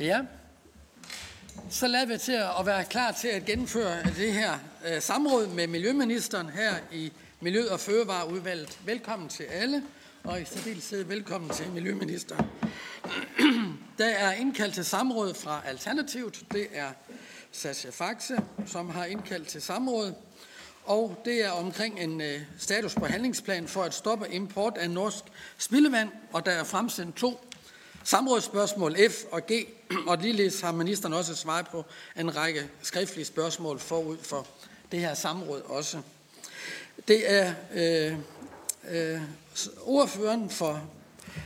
Ja. Så lader vi til at være klar til at gennemføre det her øh, samråd med Miljøministeren her i Miljø- og Fødevareudvalget. Velkommen til alle, og i særdeleshed velkommen til Miljøministeren. Der er indkaldt til samråd fra Alternativet. Det er Sascha Faxe, som har indkaldt til samråd. Og det er omkring en øh, status på handlingsplan for at stoppe import af norsk spildevand, og der er fremsendt to samrådsspørgsmål F og G, og ligeledes har ministeren også svaret på en række skriftlige spørgsmål forud for det her samråd også. Det er øh, øh, ordføreren for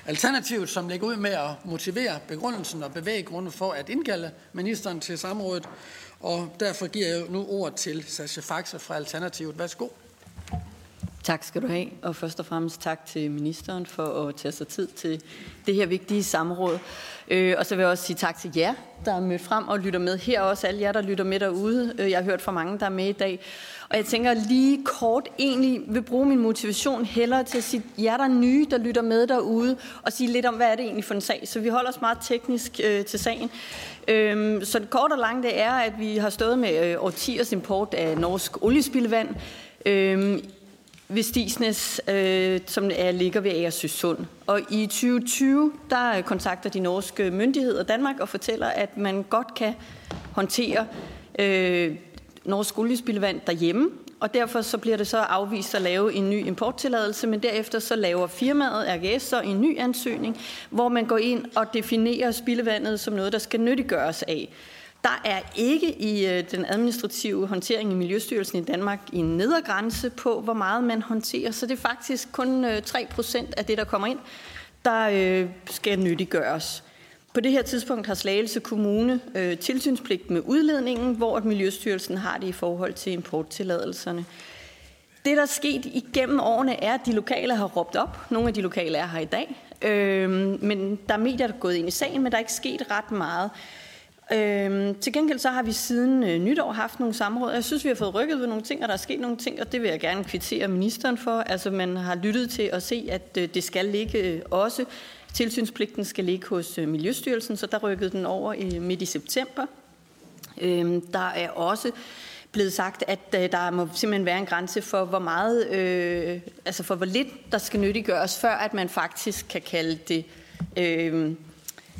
Alternativet, som lægger ud med at motivere begrundelsen og bevæggrunden for at indkalde ministeren til samrådet. Og derfor giver jeg nu ord til Sascha Faxe fra Alternativet. Værsgo. Tak skal du have, og først og fremmest tak til ministeren for at tage sig tid til det her vigtige samråd. Øh, og så vil jeg også sige tak til jer, der er mødt frem og lytter med her, også alle jer, der lytter med derude. Øh, jeg har hørt fra mange, der er med i dag. Og jeg tænker lige kort egentlig vil bruge min motivation hellere til at sige jer, der er nye, der lytter med derude, og sige lidt om, hvad er det egentlig for en sag. Så vi holder os meget teknisk øh, til sagen. Øhm, så det kort og langt det er, at vi har stået med øh, årtiers import af norsk oliespildvand. Øhm, ved Stisnes, øh, som er, ligger ved Agersøsund. Og i 2020, der kontakter de norske myndigheder Danmark og fortæller, at man godt kan håndtere øh, norsk oliespildevand derhjemme, og derfor så bliver det så afvist at lave en ny importtilladelse, men derefter så laver firmaet RGS så en ny ansøgning, hvor man går ind og definerer spildevandet som noget, der skal nyttiggøres af. Der er ikke i øh, den administrative håndtering i Miljøstyrelsen i Danmark en nedergrænse på, hvor meget man håndterer, så det er faktisk kun 3 øh, procent af det, der kommer ind, der øh, skal nyttiggøres. På det her tidspunkt har Slagelse Kommune øh, tilsynspligt med udledningen, hvor at Miljøstyrelsen har det i forhold til importtilladelserne. Det, der er sket igennem årene, er, at de lokale har råbt op. Nogle af de lokale er her i dag. Øh, men der er medier, der er gået ind i sagen, men der er ikke sket ret meget. Øhm, til gengæld så har vi siden øh, nytår haft nogle samråd. Jeg synes, vi har fået rykket ved nogle ting, og der er sket nogle ting, og det vil jeg gerne kvittere ministeren for. Altså, man har lyttet til at se, at øh, det skal ligge øh, også. Tilsynspligten skal ligge hos øh, Miljøstyrelsen, så der rykkede den over i midt i september. Øhm, der er også blevet sagt, at øh, der må simpelthen være en grænse for, hvor meget, øh, altså for hvor lidt der skal nyttiggøres, før at man faktisk kan kalde det øh,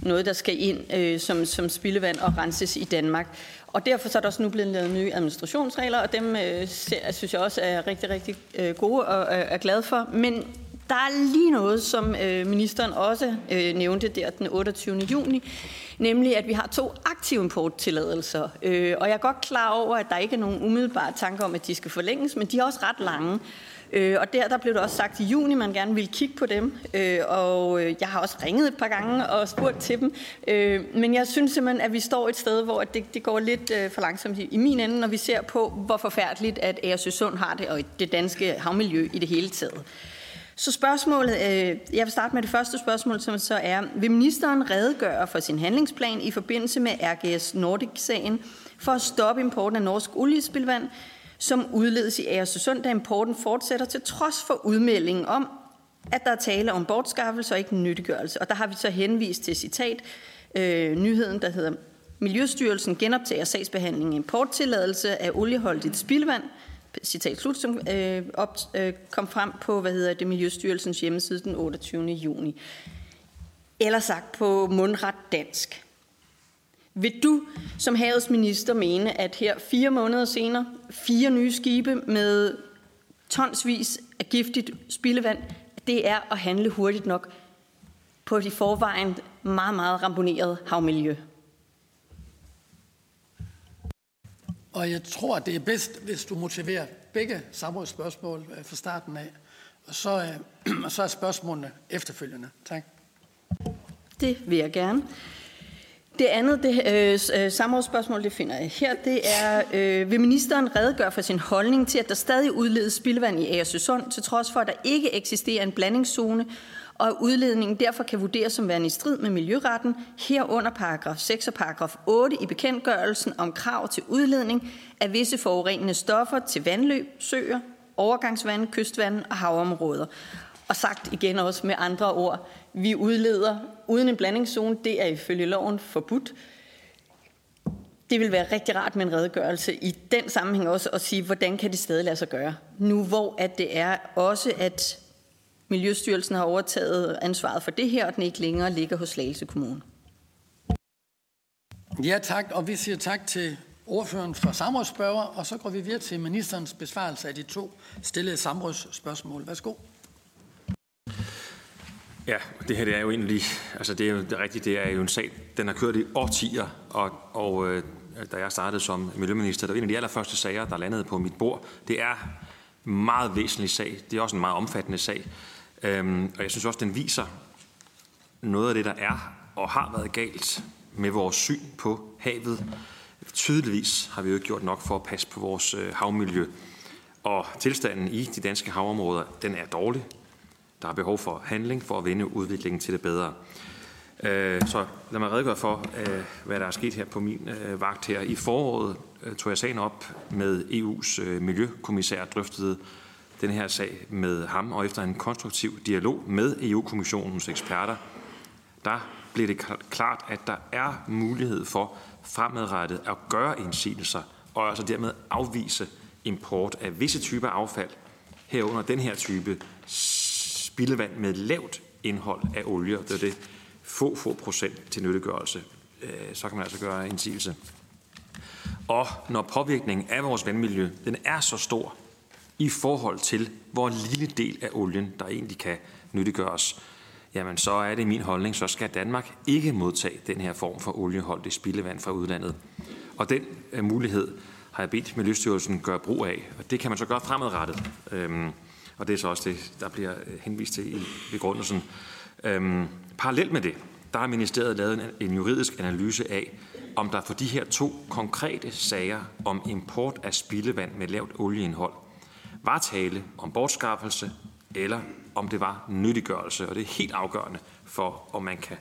noget, der skal ind øh, som, som spildevand og renses i Danmark. Og derfor så er der også nu blevet lavet nye administrationsregler, og dem øh, synes jeg også er rigtig, rigtig øh, gode og øh, er glad for. Men der er lige noget, som øh, ministeren også øh, nævnte der den 28. juni, nemlig at vi har to aktive importtilladelser. Øh, og jeg er godt klar over, at der ikke er nogen umiddelbare tanker om, at de skal forlænges, men de er også ret lange. Øh, og der, der blev det også sagt i juni, man gerne ville kigge på dem. Øh, og øh, jeg har også ringet et par gange og spurgt til dem. Øh, men jeg synes simpelthen, at vi står et sted, hvor det, det går lidt øh, for langsomt i, i min ende, når vi ser på, hvor forfærdeligt, at Æresøsund har det, og det danske havmiljø i det hele taget. Så spørgsmålet, øh, jeg vil starte med det første spørgsmål, som så er, vil ministeren redegøre for sin handlingsplan i forbindelse med RGS Nordic-sagen for at stoppe importen af norsk oliespildvand, som udledes i Aarhusund, da importen fortsætter til trods for udmeldingen om, at der er tale om bortskaffelse og ikke nyttiggørelse. Og der har vi så henvist til citat øh, nyheden, der hedder Miljøstyrelsen genoptager sagsbehandlingen importtilladelse af olieholdigt spildvand, citat slut, som øh, op, øh, kom frem på, hvad hedder det, Miljøstyrelsens hjemmeside den 28. juni. Eller sagt på mundret dansk. Vil du som havets minister mene, at her fire måneder senere, fire nye skibe med tonsvis af giftigt spildevand, det er at handle hurtigt nok på de forvejen meget, meget ramponeret havmiljø? Og jeg tror, det er bedst, hvis du motiverer begge samrådsspørgsmål øh, fra starten af. Og så, øh, og så er spørgsmålene efterfølgende. Tak. Det vil jeg gerne. Det andet det, øh, øh, samrådsspørgsmål, det finder jeg her, det er, øh, vil ministeren redegøre for sin holdning til, at der stadig udledes spildevand i Agersøsund, til trods for, at der ikke eksisterer en blandingszone, og at udledningen derfor kan vurderes som værende i strid med miljøretten, herunder paragraf 6 og paragraf 8 i bekendtgørelsen om krav til udledning af visse forurenende stoffer til vandløb, søer, overgangsvand, kystvand og havområder. Og sagt igen også med andre ord, vi udleder uden en blandingszone, det er ifølge loven forbudt. Det vil være rigtig rart med en redegørelse i den sammenhæng også at sige, hvordan kan det stadig lade sig gøre. Nu hvor at det er også, at Miljøstyrelsen har overtaget ansvaret for det her, og den ikke længere ligger hos Slagelse Kommune. Ja tak, og vi siger tak til ordføreren for samrådsspørger, og så går vi videre til ministerens besvarelse af de to stillede samrådsspørgsmål. Værsgo. Ja, det her det er jo egentlig, altså det er jo det er rigtigt, det er jo en sag, den har kørt i årtier, og, og øh, da jeg startede som miljøminister, der var en af de allerførste sager, der landede på mit bord. Det er en meget væsentlig sag, det er også en meget omfattende sag, øhm, og jeg synes også, den viser noget af det, der er og har været galt med vores syn på havet. Tydeligvis har vi jo ikke gjort nok for at passe på vores øh, havmiljø. Og tilstanden i de danske havområder, den er dårlig. Der er behov for handling for at vende udviklingen til det bedre. Øh, så lad mig redegøre for, øh, hvad der er sket her på min øh, vagt her. I foråret tog jeg sagen op med EU's miljøkommissær, drøftede den her sag med ham, og efter en konstruktiv dialog med EU-kommissionens eksperter, der blev det klart, at der er mulighed for fremadrettet at gøre indsigelser, og altså dermed afvise import af visse typer affald, herunder den her type spildevand med lavt indhold af olie. Det er det få, få procent til nyttiggørelse. Øh, så kan man altså gøre indsigelse. Og når påvirkningen af vores vandmiljø den er så stor i forhold til, hvor lille del af olien, der egentlig kan nyttiggøres, jamen så er det min holdning, så skal Danmark ikke modtage den her form for olieholdig spildevand fra udlandet. Og den øh, mulighed har jeg bedt Miljøstyrelsen gøre brug af, og det kan man så gøre fremadrettet. Øhm, og det er så også det, der bliver øh, henvist til i begrundelsen. Øhm, parallelt med det, der har ministeriet lavet en, en juridisk analyse af, om der for de her to konkrete sager om import af spildevand med lavt olieindhold var tale om bortskaffelse eller om det var nyttiggørelse. Og det er helt afgørende for, om man kan,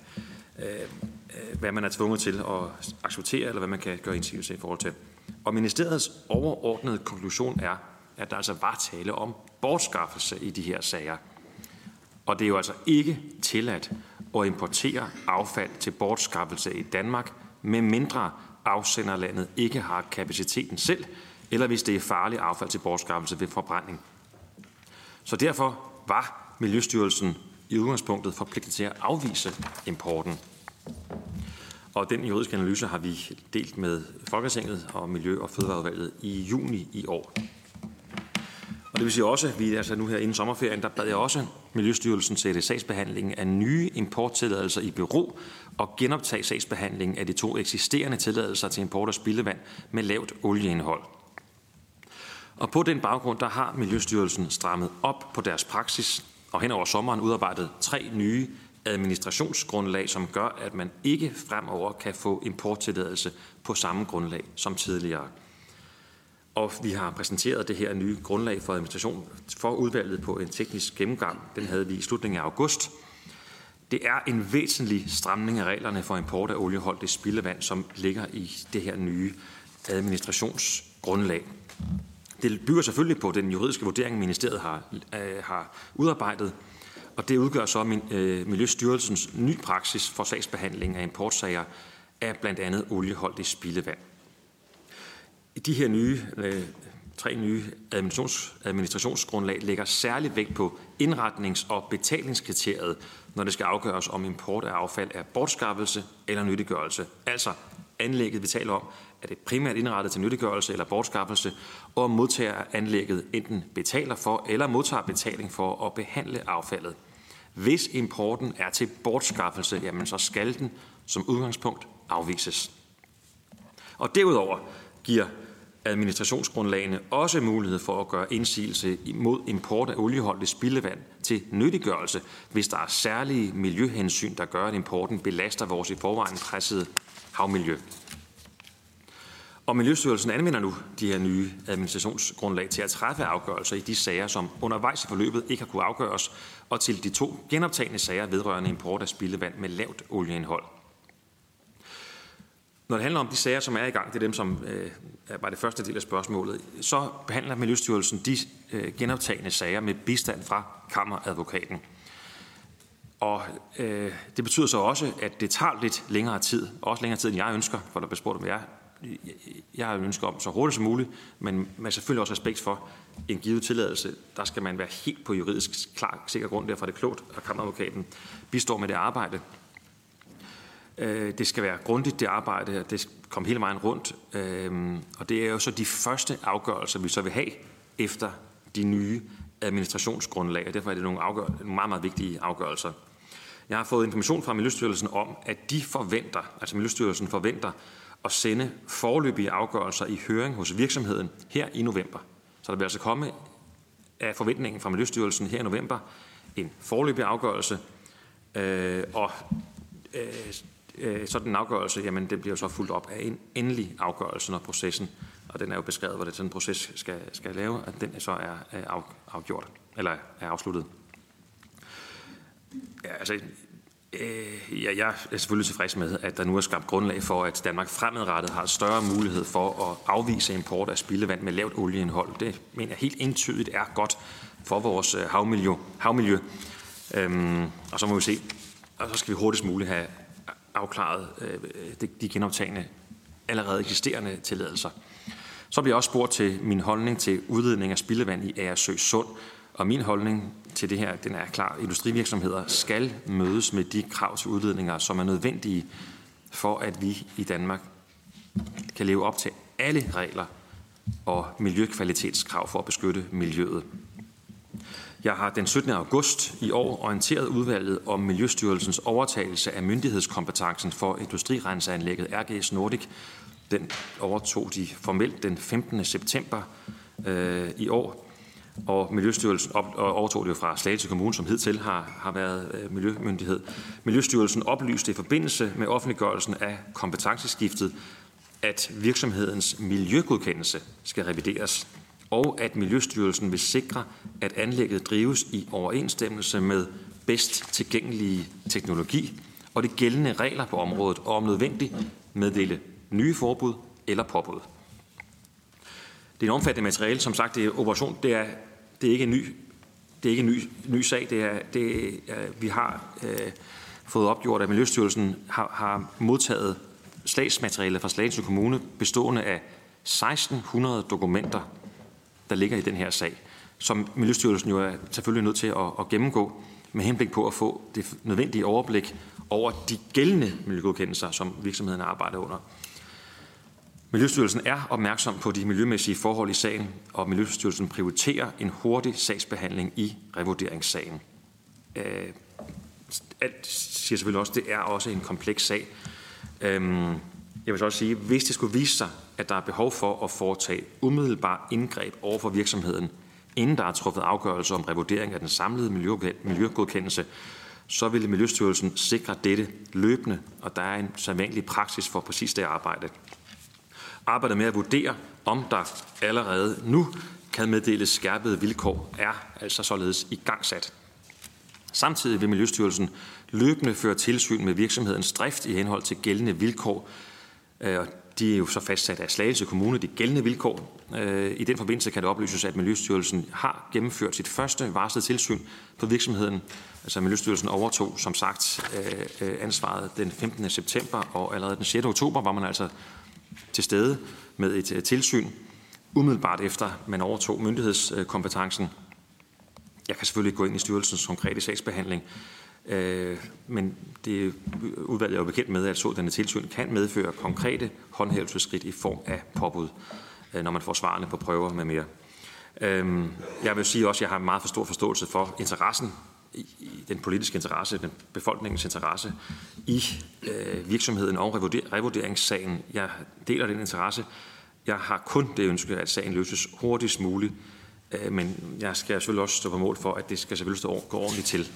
øh, øh hvad man er tvunget til at acceptere, eller hvad man kan gøre indsigelse i forhold til. Og ministeriets overordnede konklusion er, at der altså var tale om bortskaffelse i de her sager. Og det er jo altså ikke tilladt at importere affald til bortskaffelse i Danmark, med mindre afsenderlandet ikke har kapaciteten selv, eller hvis det er farligt affald til bortskaffelse ved forbrænding. Så derfor var Miljøstyrelsen i udgangspunktet forpligtet til at afvise importen. Og den juridiske analyse har vi delt med Folketinget og Miljø- og Fødevareudvalget i juni i år. Det vil sige også, at vi altså nu her inden sommerferien, der bad jeg også Miljøstyrelsen sætte sagsbehandlingen af nye importtilladelser i bero og genoptage sagsbehandlingen af de to eksisterende tilladelser til import af spildevand med lavt olieindhold. Og på den baggrund, der har Miljøstyrelsen strammet op på deres praksis og hen over sommeren udarbejdet tre nye administrationsgrundlag, som gør, at man ikke fremover kan få importtilladelse på samme grundlag som tidligere. Og vi har præsenteret det her nye grundlag for administration for udvalget på en teknisk gennemgang. Den havde vi i slutningen af august. Det er en væsentlig stramning af reglerne for import af olieholdigt spildevand, som ligger i det her nye administrationsgrundlag. Det bygger selvfølgelig på den juridiske vurdering, ministeriet har, øh, har udarbejdet, og det udgør så min, øh, Miljøstyrelsens ny praksis for sagsbehandling af importsager af blandt andet olieholdigt spildevand. I de her nye, øh, tre nye administrations, administrationsgrundlag lægger særlig vægt på indretnings- og betalingskriteriet, når det skal afgøres om import af affald er bortskaffelse eller nyttiggørelse. Altså anlægget, vi taler om, er det primært indrettet til nyttiggørelse eller bortskaffelse, og modtager anlægget enten betaler for eller modtager betaling for at behandle affaldet. Hvis importen er til bortskaffelse, jamen så skal den som udgangspunkt afvises. Og derudover giver administrationsgrundlagene også mulighed for at gøre indsigelse imod import af olieholdigt spildevand til nyttiggørelse, hvis der er særlige miljøhensyn, der gør, at importen belaster vores i forvejen pressede havmiljø. Og Miljøstyrelsen anvender nu de her nye administrationsgrundlag til at træffe afgørelser i de sager, som undervejs i forløbet ikke har kunne afgøres, og til de to genoptagende sager vedrørende import af spildevand med lavt olieindhold. Når det handler om de sager, som er i gang, det er dem, som øh, var det første del af spørgsmålet, så behandler Miljøstyrelsen de øh, genoptagende sager med bistand fra kammeradvokaten. Og øh, det betyder så også, at det tager lidt længere tid, også længere tid, end jeg ønsker, for der bliver spurgt, om jeg, jeg har ønsker om så hurtigt som muligt, men man selvfølgelig også respekt for en givet tilladelse, der skal man være helt på juridisk klar, sikker grund, derfor er det klogt, at kammeradvokaten bistår med det arbejde. Øh, det skal være grundigt, det arbejde, det skal komme hele vejen rundt, øh, og det er jo så de første afgørelser, vi så vil have efter de nye administrationsgrundlag, og derfor er det nogle, afgør- nogle meget, meget vigtige afgørelser. Jeg har fået information fra Miljøstyrelsen om, at de forventer, altså Miljøstyrelsen forventer at sende forløbige afgørelser i høring hos virksomheden her i november. Så der vil altså komme af forventningen fra Miljøstyrelsen her i november en forløbig afgørelse, øh, og øh, øh, sådan en afgørelse, jamen det bliver så fuldt op af en endelig afgørelse, når processen, og den er jo beskrevet, hvordan det sådan en proces skal, skal lave, at den så er, er afgjort, eller er afsluttet. Ja, altså, øh, ja, jeg er selvfølgelig tilfreds med, at der nu er skabt grundlag for, at Danmark fremadrettet har større mulighed for at afvise import af spildevand med lavt olieindhold. Det mener jeg helt entydigt er godt for vores øh, havmiljø. havmiljø. Øhm, og så må vi se, og så skal vi hurtigst muligt have afklaret øh, de, genoptagende allerede eksisterende tilladelser. Så bliver jeg også spurgt til min holdning til udledning af spildevand i Agersø Sund. Og min holdning til det her, den er klar. Industrivirksomheder skal mødes med de krav til udledninger, som er nødvendige for, at vi i Danmark kan leve op til alle regler og miljøkvalitetskrav for at beskytte miljøet. Jeg har den 17. august i år orienteret udvalget om Miljøstyrelsens overtagelse af myndighedskompetencen for industrirenseanlægget RGS Nordic. Den overtog de formelt den 15. september øh, i år, og Miljøstyrelsen op, overtog det jo fra Slagelse Kommune, som hidtil har, har været øh, miljømyndighed. Miljøstyrelsen oplyste i forbindelse med offentliggørelsen af kompetenceskiftet, at virksomhedens miljøgodkendelse skal revideres og at Miljøstyrelsen vil sikre, at anlægget drives i overensstemmelse med bedst tilgængelige teknologi og de gældende regler på området, og om nødvendigt meddele nye forbud eller påbud. Det er en omfattende materiale. Som sagt, det er operation. Det er, det er ikke en ny, det er ikke en ny, ny sag. Det er, det er, vi har øh, fået opgjort, at Miljøstyrelsen har, har modtaget slagsmateriale fra Slagelse Kommune bestående af 1600 dokumenter der ligger i den her sag, som Miljøstyrelsen jo er selvfølgelig nødt til at, at gennemgå med henblik på at få det nødvendige overblik over de gældende miljøgodkendelser, som virksomheden arbejder under. Miljøstyrelsen er opmærksom på de miljømæssige forhold i sagen, og Miljøstyrelsen prioriterer en hurtig sagsbehandling i revurderingssagen. Øh, alt siger selvfølgelig også, at det er også en kompleks sag. Øhm, jeg vil så også sige, hvis det skulle vise sig, at der er behov for at foretage umiddelbar indgreb over for virksomheden, inden der er truffet afgørelse om revurdering af den samlede miljøgodkendelse, så vil Miljøstyrelsen sikre dette løbende, og der er en sædvanlig praksis for præcis det arbejde. Arbejdet med at vurdere, om der allerede nu kan meddeles skærpede vilkår, er altså således i gang sat. Samtidig vil Miljøstyrelsen løbende føre tilsyn med virksomhedens drift i henhold til gældende vilkår, og de er jo så fastsat af Slagelse Kommune, de gældende vilkår. Øh, I den forbindelse kan det oplyses, at Miljøstyrelsen har gennemført sit første varslede tilsyn på virksomheden. Altså Miljøstyrelsen overtog som sagt øh, øh ansvaret den 15. september, og allerede den 6. oktober var man altså til stede med et øh, tilsyn, umiddelbart efter man overtog myndighedskompetencen. Jeg kan selvfølgelig gå ind i styrelsens konkrete sagsbehandling, Øh, men det udvalget er jo bekendt med, at sådanne tilsyn kan medføre konkrete håndhævelseskridt i form af påbud, øh, når man får svarene på prøver med mere. Øh, jeg vil sige også, at jeg har meget for stor forståelse for interessen i den politiske interesse, den befolkningens interesse i virksomheden og revurderingssagen. Jeg deler den interesse. Jeg har kun det ønske, at sagen løses hurtigst muligt, men jeg skal selvfølgelig også stå på mål for, at det skal selvfølgelig stå, gå ordentligt til.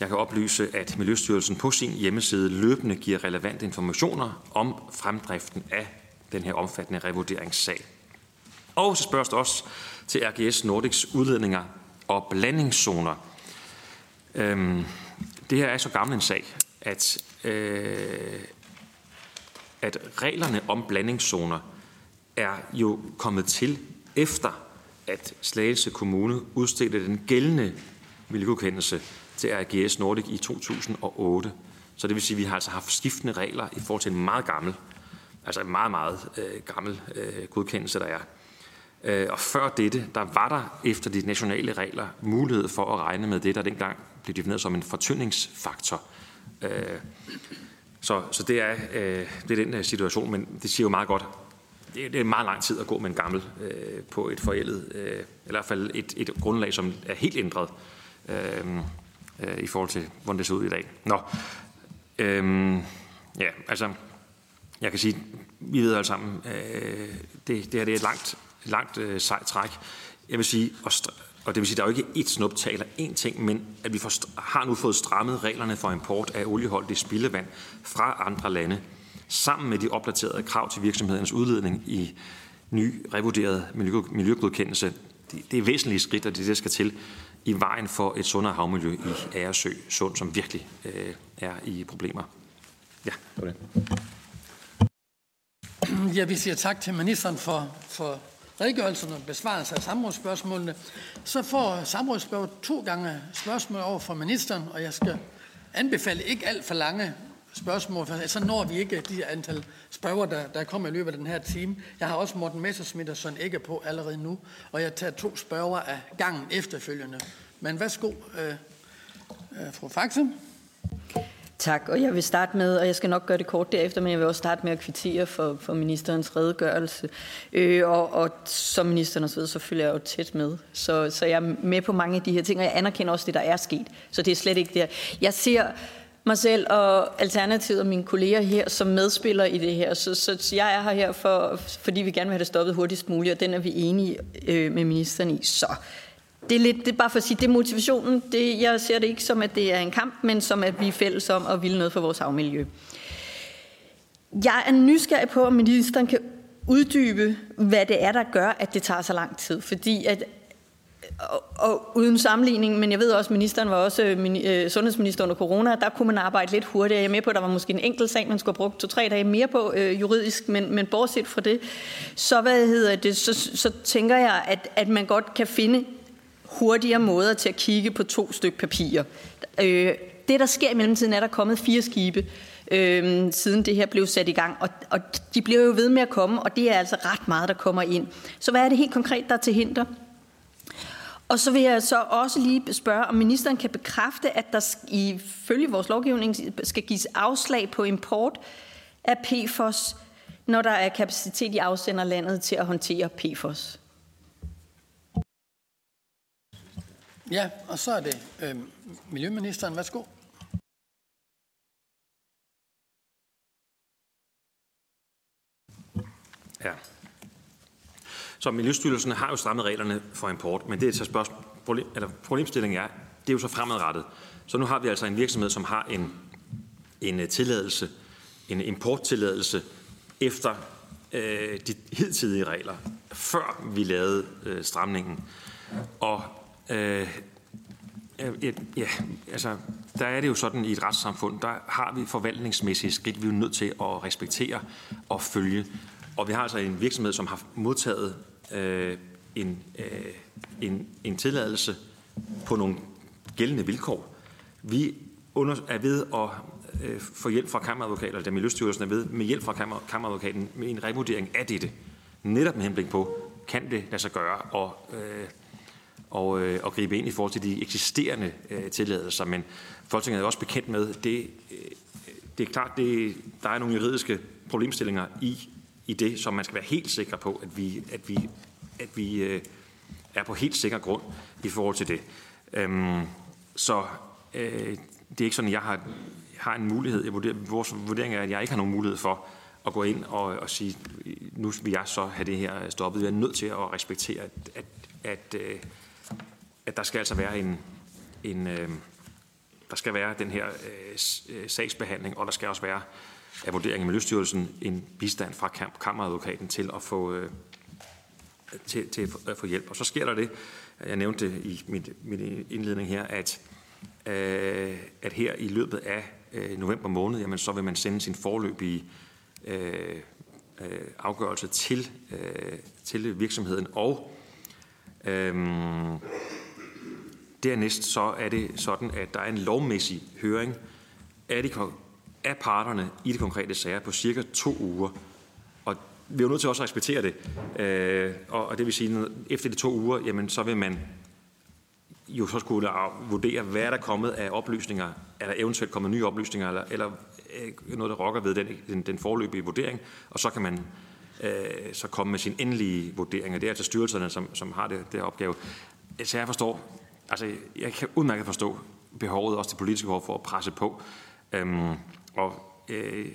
Jeg kan oplyse, at Miljøstyrelsen på sin hjemmeside løbende giver relevante informationer om fremdriften af den her omfattende revurderingssag. Og så spørges der også til RGS Nordics udledninger og blandingszoner. Øhm, det her er så gammel en sag, at, øh, at reglerne om blandingszoner er jo kommet til efter, at Slagelse Kommune udstedte den gældende miljøgodkendelse til RGS Nordic i 2008. Så det vil sige, at vi har altså haft skiftende regler i forhold til en meget gammel, altså en meget, meget øh, gammel øh, godkendelse, der er. Øh, og før dette, der var der efter de nationale regler mulighed for at regne med det, der dengang blev defineret som en fortyndingsfaktor. Øh, så, så det, er, øh, det er den øh, situation, men det siger jo meget godt, det, det er meget lang tid at gå med en gammel øh, på et forældet, øh, eller i hvert fald et, et grundlag, som er helt ændret øh, øh, i forhold til, hvordan det ser ud i dag. Nå, øhm, ja, altså, jeg kan sige, vi ved alle sammen, øh, det, det her det er et langt, langt øh, sejt træk. Jeg vil sige, og, og det vil sige, der er jo ikke et snuptag eller én ting, men at vi får, har nu fået strammet reglerne for import af olieholdigt spildevand fra andre lande, sammen med de opdaterede krav til virksomhedernes udledning i ny revurderet miljø, miljøgodkendelse. Det, det er væsentlige skridt, og det, det skal til i vejen for et sundere havmiljø i Æresø Sund, som virkelig øh, er i problemer. Ja, det var det. Ja, vi siger tak til ministeren for, for redegørelsen og besvarelse af samrådsspørgsmålene. Så får samrådsspørgsmål to gange spørgsmål over for ministeren, og jeg skal anbefale ikke alt for lange spørgsmål, for så når vi ikke de antal spørger, der, der kommer i løbet af den her time. Jeg har også Morten Messersmith og Søren Ikke på allerede nu, og jeg tager to spørger af gangen efterfølgende. Men værsgo, øh, øh, fru Faxe. Tak, og jeg vil starte med, og jeg skal nok gøre det kort derefter, men jeg vil også starte med at kvittere for, for ministerens redegørelse. Øh, og, og som ministeren også ved, så følger jeg jo tæt med. Så, så jeg er med på mange af de her ting, og jeg anerkender også det, der er sket. Så det er slet ikke det. Jeg ser mig selv og Alternativet og mine kolleger her som medspillere i det her. Så, så jeg er her, her for, fordi vi gerne vil have det stoppet hurtigst muligt, og den er vi enige øh, med ministeren i. Så det er, lidt, det er bare for at sige, det er motivationen. Det, jeg ser det ikke som, at det er en kamp, men som, at vi er fælles om at ville noget for vores havmiljø. Jeg er nysgerrig på, om ministeren kan uddybe, hvad det er, der gør, at det tager så lang tid. Fordi at og, og uden sammenligning, men jeg ved også, at ministeren var også øh, øh, sundhedsminister under corona, der kunne man arbejde lidt hurtigere. Jeg er med på, at der var måske en enkelt sag, man skulle have brugt to-tre dage mere på øh, juridisk, men, men bortset fra det, så, hvad hedder det, så, så tænker jeg, at, at man godt kan finde hurtigere måder til at kigge på to stykker papirer. Øh, det, der sker i mellemtiden, er, at der er kommet fire skibe, øh, siden det her blev sat i gang. Og, og de bliver jo ved med at komme, og det er altså ret meget, der kommer ind. Så hvad er det helt konkret, der er til hinder? Og så vil jeg så også lige spørge, om ministeren kan bekræfte, at der ifølge vores lovgivning skal gives afslag på import af PFOS, når der er kapacitet i afsenderlandet til at håndtere PFOS. Ja, og så er det øh, Miljøministeren. Værsgo. Ja. Så Miljøstyrelsen har jo strammet reglerne for import, men det er så spørgsmål, problem, eller problemstillingen er, det er jo så fremadrettet. Så nu har vi altså en virksomhed, som har en, en øh, tilladelse, en importtilladelse efter øh, de hidtidige regler, før vi lavede øh, stramningen. Og øh, ja, altså, der er det jo sådan i et retssamfund, der har vi forvaltningsmæssige skridt, vi er nødt til at respektere og følge. Og vi har altså en virksomhed, som har modtaget øh, en, øh, en, en tilladelse på nogle gældende vilkår. Vi under, er ved at øh, få hjælp fra kammeradvokaten, eller Miljøstyrelsen er ved med hjælp fra kammer, kammeradvokaten med en revurdering af dette. Netop med henblik på, kan det lade sig gøre og, øh, og, øh, og gribe ind i forhold til de eksisterende øh, tilladelser. Men Folketinget er også bekendt med, det, øh, det er klart, det, der er nogle juridiske problemstillinger i i det, som man skal være helt sikker på, at vi, at vi, at vi øh, er på helt sikker grund i forhold til det. Øhm, så øh, det er ikke sådan, at jeg har, har en mulighed. Jeg vurderer, vores vurdering er, at jeg ikke har nogen mulighed for at gå ind og, og sige, nu vil jeg så have det her stoppet. Vi er nødt til at respektere, at, at, at, øh, at der skal altså være en, en øh, der skal være den her øh, øh sagsbehandling, og der skal også være af vurdering af Miljøstyrelsen en bistand fra kammeradvokaten til at få, øh, til, til at få hjælp. Og så sker der det, jeg nævnte det i min, min indledning her, at, øh, at her i løbet af øh, november måned, jamen, så vil man sende sin forløbige øh, øh, afgørelse til, øh, til virksomheden. Og øh, dernæst så er det sådan, at der er en lovmæssig høring af, de, af parterne i de konkrete sager på cirka to uger. Og vi er jo nødt til også at respektere det. Øh, og det vil sige, at efter de to uger, jamen, så vil man jo så skulle vurdere, hvad er der kommet af oplysninger, er der eventuelt kommet nye oplysninger, eller, eller øh, noget, der rokker ved den, den, den forløbige vurdering, og så kan man øh, så komme med sin endelige vurdering, og det er altså styrelserne, som, som har det, det opgave. Så jeg forstår, altså jeg kan udmærket forstå behovet, også det politiske behov for at presse på, øhm, og øh,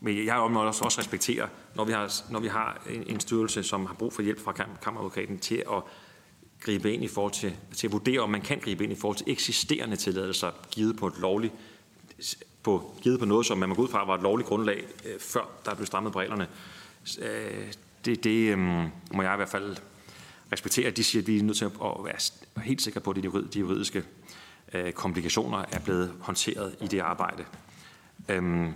men jeg har også, også respektere, når vi har, når vi har en, en styrelse, som har brug for hjælp fra kammeradvokaten til at gribe ind i forhold til, til at vurdere, om man kan gribe ind i forhold til eksisterende tilladelser givet på et lovligt på, givet på noget, som man må gå ud fra var et lovligt grundlag, øh, før der blev strammet på reglerne. Øh, det, det øh, må jeg i hvert fald respektere, at de siger, at vi er nødt til at være helt sikre på, at de juridiske øh, komplikationer er blevet håndteret i det arbejde. Øhm,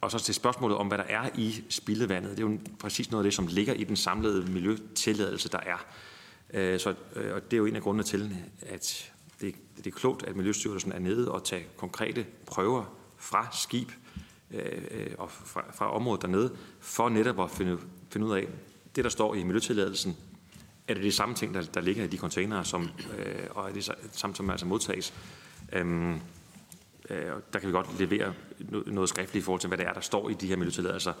og så til spørgsmålet om, hvad der er i spildevandet. Det er jo præcis noget af det, som ligger i den samlede miljøtilladelse, der er. Øh, så, øh, og det er jo en af grundene til, at det, det er klogt, at Miljøstyrelsen er nede og tager konkrete prøver fra skib øh, øh og fra, fra området dernede, for netop at finde, finde ud af, det der står i miljøtilladelsen, er det de samme ting, der, der ligger i de containere, som, øh, og er det samme, som altså modtages. Øhm, øh, der kan vi godt levere noget skriftligt i forhold til, hvad det er, der står i de her miljøtilladelser,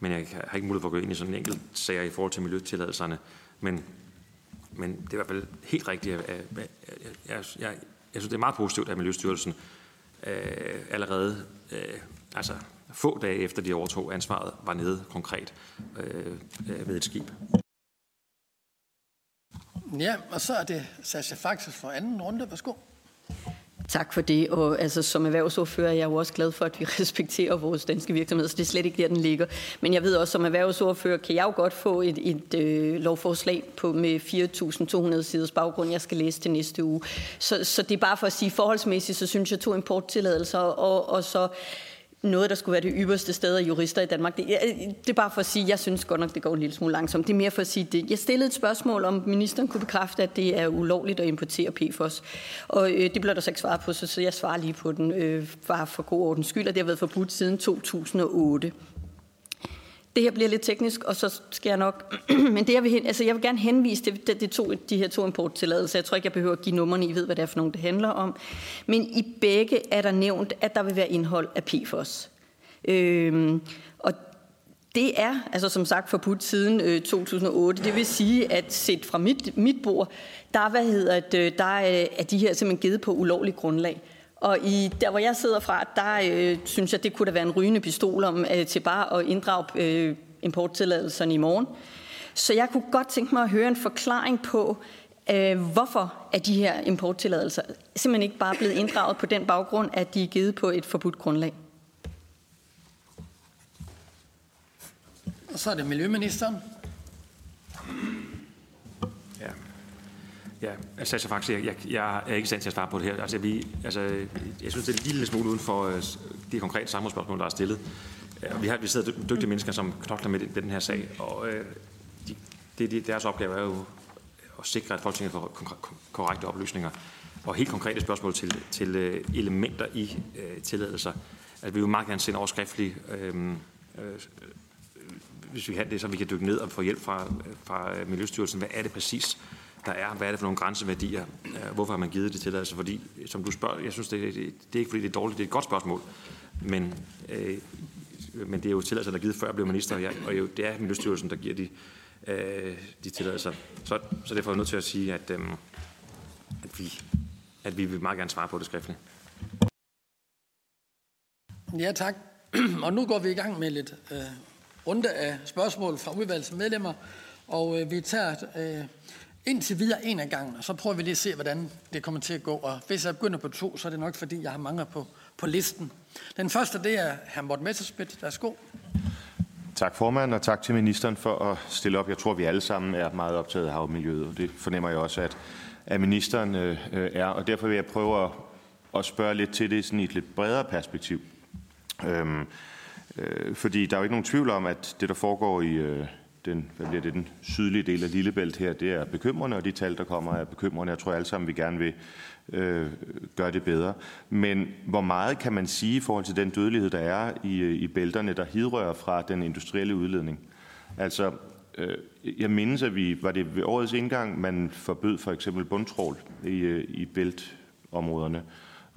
men jeg har ikke mulighed for at gå ind i sådan en enkelt sager i forhold til miljøtilladelserne. Men men det er i hvert fald helt rigtigt. At, jeg, jeg, jeg, jeg synes, det er meget positivt, at Miljøstyrelsen øh, allerede øh, altså få dage efter de overtog ansvaret, var nede konkret øh, øh ved et skib. Ja, og så er det Sascha Faxes for anden runde. Værsgo. Tak for det, og altså, som erhvervsordfører er jeg jo også glad for, at vi respekterer vores danske virksomheder, så det er slet ikke der, den ligger. Men jeg ved også, som erhvervsordfører kan jeg jo godt få et, et øh, lovforslag på, med 4.200 siders baggrund, jeg skal læse til næste uge. Så, så det er bare for at sige, forholdsmæssigt, så synes jeg to importtilladelser, og, og så noget, der skulle være det ypperste sted af jurister i Danmark. Det, det er bare for at sige, jeg synes godt nok, det går en lille smule langsomt. Det er mere for at sige det. Jeg stillede et spørgsmål, om ministeren kunne bekræfte, at det er ulovligt at importere PFOS. Og øh, det blev der så ikke svaret på, så, så jeg svarer lige på den, øh, bare for god ordens skyld, og det har været forbudt siden 2008. Det her bliver lidt teknisk, og så skal jeg nok... Men det, jeg vil, hen, altså jeg vil gerne henvise til de, de, to, de her to importtilladelser. Jeg tror ikke, jeg behøver at give numrene. I ved, hvad det er for nogle, det handler om. Men i begge er der nævnt, at der vil være indhold af PFOS. Øhm, og det er, altså som sagt, forbudt siden øh, 2008. Det vil sige, at set fra mit, mit bord, der, hvad hedder det, der er, er de her simpelthen givet på ulovlig grundlag. Og i, der, hvor jeg sidder fra, der øh, synes jeg, det kunne da være en rygende pistol om, øh, til bare at inddrage øh, importtilladelserne i morgen. Så jeg kunne godt tænke mig at høre en forklaring på, øh, hvorfor er de her importtilladelser simpelthen ikke bare blevet inddraget på den baggrund, at de er givet på et forbudt grundlag. Og så er det Miljøministeren. Ja, altså, altså faktisk, jeg, jeg, jeg er ikke i stand til at svare på det her. Altså, vi, altså, jeg synes, det er en lille smule uden for øh, de konkrete samfundsspørgsmål, der er stillet. Øh, og vi har vi sidder dygtige mennesker, som knokler med den her sag, og øh, de, det, de, deres opgave er jo at sikre, at Folketinget får korrekte oplysninger. Og helt konkrete spørgsmål til, til øh, elementer i øh, tilladelser. Altså, vi vil meget gerne sende overskriftlige øh, øh, hvis vi kan det, så vi kan dykke ned og få hjælp fra, øh, fra øh, Miljøstyrelsen. Hvad er det præcis, der er. Hvad er det for nogle grænseværdier? Øh, hvorfor har man givet det tilladelse? Fordi, som du spørger, jeg synes, det, det, det er ikke fordi, det er dårligt, det er et godt spørgsmål. Men, øh, men det er jo tilladelser, der er givet før jeg blev minister, og, jeg, og jo, det er Miljøstyrelsen, der giver de, øh, de tilladelser. Så, så derfor er jeg nødt til at sige, at, øh, at, vi, at vi vil meget gerne svare på det skriftligt. Ja, tak. Og nu går vi i gang med lidt øh, runde af spørgsmål fra udvalgets medlemmer, og øh, vi tager øh, indtil videre en af gangen, og så prøver vi lige at se, hvordan det kommer til at gå. Og hvis jeg begynder på to, så er det nok, fordi jeg har mange på, på listen. Den første, det er hr. Morten Messerschmidt. Værsgo. Tak formand, og tak til ministeren for at stille op. Jeg tror, vi alle sammen er meget optaget af havmiljøet, og det fornemmer jeg også, at, at ministeren øh, er. Og derfor vil jeg prøve at, at spørge lidt til det sådan i et lidt bredere perspektiv. Øhm, Øh, fordi der er jo ikke nogen tvivl om, at det, der foregår i øh, den, hvad bliver det, den sydlige del af Lillebælt her, det er bekymrende, og de tal, der kommer, er bekymrende. Jeg tror alle sammen, vi gerne vil øh, gøre det bedre. Men hvor meget kan man sige i forhold til den dødelighed, der er i, øh, i bælterne, der hidrører fra den industrielle udledning? Altså, øh, jeg mindes, at vi, var det ved årets indgang, man forbød for eksempel bundtrål i, øh, i bæltområderne.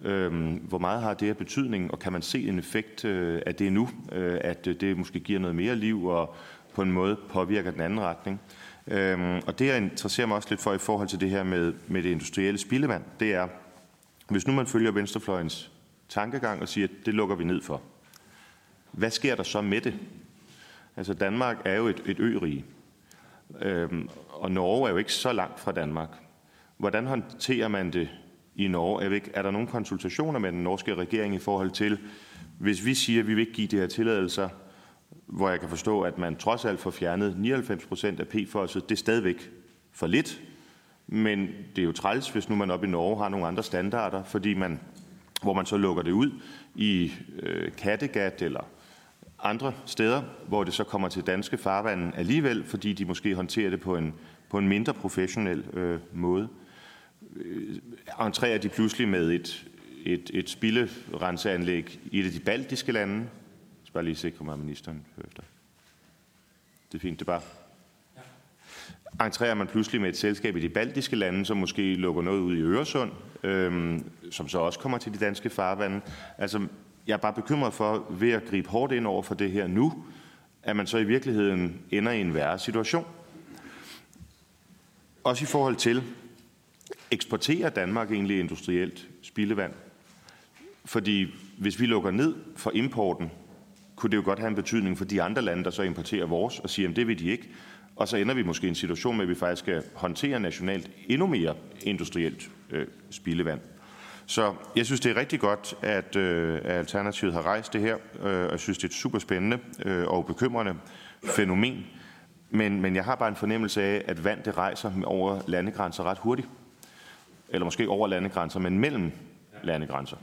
Øhm, hvor meget har det her betydning, og kan man se en effekt øh, af det nu, øh, at øh, det måske giver noget mere liv og på en måde påvirker den anden retning? Øhm, og det, jeg interesserer mig også lidt for i forhold til det her med, med det industrielle spildevand, det er, hvis nu man følger Venstrefløjens tankegang og siger, at det lukker vi ned for, hvad sker der så med det? Altså Danmark er jo et, et ø-rige, øhm, og Norge er jo ikke så langt fra Danmark. Hvordan håndterer man det i Norge? Er, ikke, er der nogle konsultationer med den norske regering i forhold til, hvis vi siger, at vi vil ikke give de her tilladelser, hvor jeg kan forstå, at man trods alt får fjernet 99 procent af PFOS'et, det er stadigvæk for lidt, men det er jo træls, hvis nu man op i Norge har nogle andre standarder, fordi man, hvor man så lukker det ud i øh, Kattegat eller andre steder, hvor det så kommer til danske farvande alligevel, fordi de måske håndterer det på en, på en mindre professionel øh, måde. Øh, entrerer de pludselig med et, et, et spilderenseanlæg i et af de baltiske lande. Bare lige sikre mig, at ministeren hører efter. Det er fint, det er bare. Entrerer man pludselig med et selskab i de baltiske lande, som måske lukker noget ud i Øresund, øhm, som så også kommer til de danske farvande. Altså, jeg er bare bekymret for, ved at gribe hårdt ind over for det her nu, at man så i virkeligheden ender i en værre situation. Også i forhold til, eksporterer Danmark egentlig industrielt spildevand? Fordi hvis vi lukker ned for importen, kunne det jo godt have en betydning for de andre lande, der så importerer vores, og siger, at det vil de ikke. Og så ender vi måske i en situation med, at vi faktisk skal håndtere nationalt endnu mere industrielt øh, spildevand. Så jeg synes, det er rigtig godt, at, øh, at Alternativet har rejst det her, øh, og jeg synes, det er et super spændende øh, og bekymrende fænomen. Men, men jeg har bare en fornemmelse af, at vand det rejser over landegrænser ret hurtigt. Eller måske over landegrænser, men mellem landegrænser.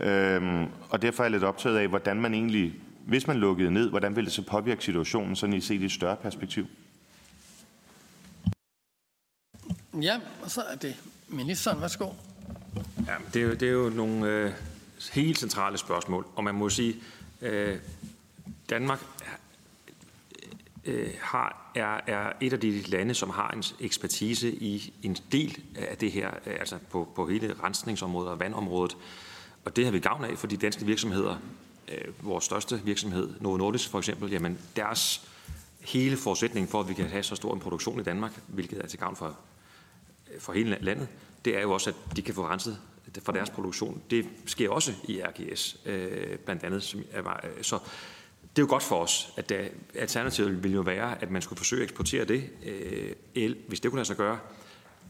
Øhm, og derfor er jeg lidt optaget af, hvordan man egentlig, hvis man lukkede ned, hvordan ville det så påvirke situationen, sådan i set i et større perspektiv? Ja, og så er det ministeren. Værsgo. Ja, det, er jo, det er jo nogle øh, helt centrale spørgsmål, og man må sige, øh, Danmark øh, har, er, er et af de lande, som har en ekspertise i en del af det her, øh, altså på, på hele rensningsområdet og vandområdet. Og det har vi gavn af, fordi danske virksomheder, øh, vores største virksomhed, Novo Nordisk for eksempel, jamen deres hele forudsætning for, at vi kan have så stor en produktion i Danmark, hvilket er til gavn for, øh, for hele landet, det er jo også, at de kan få renset for deres produktion. Det sker også i RGS, øh, blandt andet. Som er, øh, så det er jo godt for os, at der, alternativet ville jo være, at man skulle forsøge at eksportere det, øh, hvis det kunne lade sig gøre,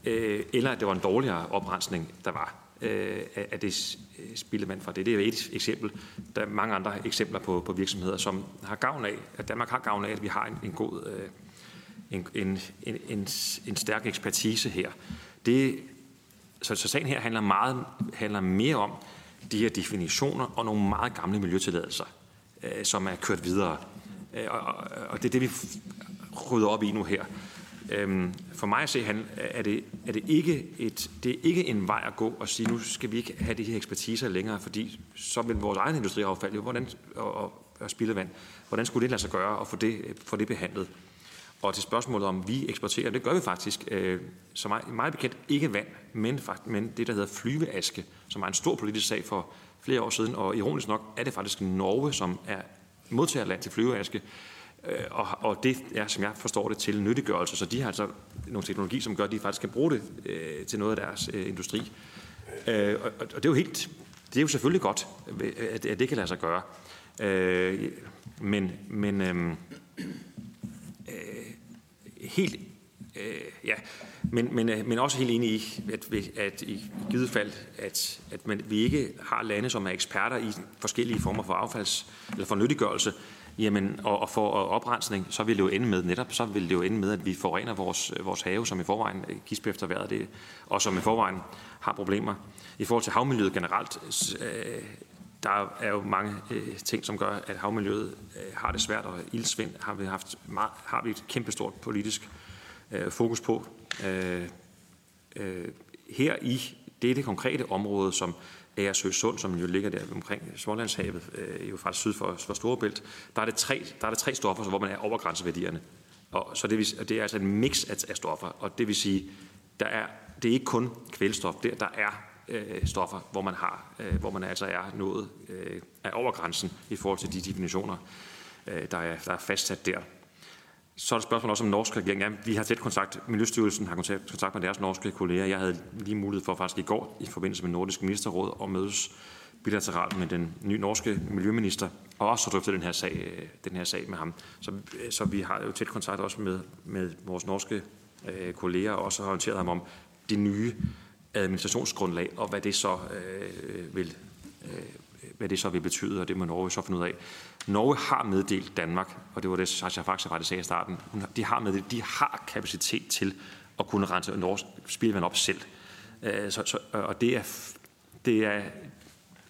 øh, eller at det var en dårligere oprensning, der var øh, af det øh, spildevand fra det. Det er et eksempel. Der er mange andre eksempler på, på virksomheder, som har gavn af, at Danmark har gavn af, at vi har en, en god, øh, en, en, en, en stærk ekspertise her. Det, så, så sagen her handler, meget, handler mere om de her definitioner og nogle meget gamle miljøtilladelser, øh, som er kørt videre. Øh, og, og det er det, vi rydder op i nu her. Øhm, for mig at se, han, er, det, er det, ikke et, det er ikke en vej at gå og sige, nu skal vi ikke have de her ekspertiser længere, fordi så vil vores egen industriaffald jo, hvordan, og, og, og spildevand, hvordan skulle det lade sig gøre at få det, få det behandlet? Og til spørgsmålet om vi eksporterer, det gør vi faktisk, øh, som er meget bekendt, ikke vand, men, men det, der hedder flyveaske, som er en stor politisk sag for flere år siden. Og ironisk nok er det faktisk Norge, som er modtagerland til flyveaske. Øh, og, og det er, som jeg forstår det, til nyttiggørelse. Så de har altså nogle teknologi, som gør, at de faktisk kan bruge det øh, til noget af deres øh, industri. Øh, og, og det er jo helt, det er jo selvfølgelig godt, øh, at, at det kan lade sig gøre. Øh, men men øhm, øh, helt øh, ja, men, men, øh, men også helt enig i, at, at i givet fald, at, at man, vi ikke har lande, som er eksperter i forskellige former for affalds- eller for nyttiggørelse, jamen, og, og for oprensning, så vil det jo ende med netop, så vil det jo ende med, at vi forurener vores, vores have, som i forvejen gisper efter vejret, det, og som i forvejen har problemer. I forhold til havmiljøet generelt, øh, der er jo mange øh, ting, som gør, at havmiljøet øh, har det svært, og ildsvind har vi haft meget, har vi et kæmpestort politisk øh, fokus på. Øh, øh, her i dette konkrete område, som Agersø Sund, som jo ligger der omkring Smålandshavet, øh, jo faktisk syd for, for Storebælt, der er, det tre, der er det tre stoffer, hvor man er over grænseværdierne. Og, så det, vil, det er altså en mix af, af stoffer, og det vil sige, der er, det er ikke kun kvælstof, der, der er øh, stoffer, hvor man, har, øh, hvor man altså er nået øh, er over grænsen i forhold til de definitioner, øh, der, er, der er fastsat der. Så er der spørgsmål også om norsk regering. Ja, vi har tæt kontakt. Miljøstyrelsen har kontakt med deres norske kolleger. Jeg havde lige mulighed for faktisk i går i forbindelse med Nordisk Ministerråd at mødes bilateralt med den nye norske miljøminister, og også drøftet den her sag, øh, den her sag med ham. Så, øh, så vi har jo tæt kontakt også med, med vores norske øh, kolleger, og også har orienteret ham om det nye administrationsgrundlag, og hvad det så øh, øh vil øh, hvad det så vil betyde, og det må Norge så finde ud af. Norge har meddelt Danmark, og det var det, Sascha Faxe sagde i starten, de har meddelt, de har kapacitet til at kunne rense norsk spildevand op selv. Øh, så, så, og det er, det er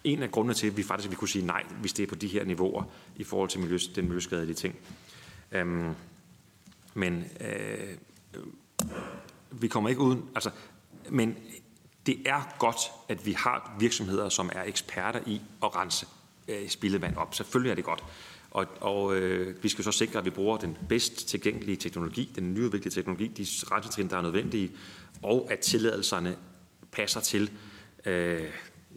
en af grundene til, at vi faktisk vi kunne sige nej, hvis det er på de her niveauer i forhold til miljø, den miljøskadelige ting. Øhm, men øh, vi kommer ikke uden, altså, men det er godt, at vi har virksomheder, som er eksperter i at rense øh, spildevand op. Selvfølgelig er det godt. Og, og øh, vi skal så sikre, at vi bruger den bedst tilgængelige teknologi, den nyudviklede teknologi, de rensetrin, der er nødvendige, og at tilladelserne passer til, øh,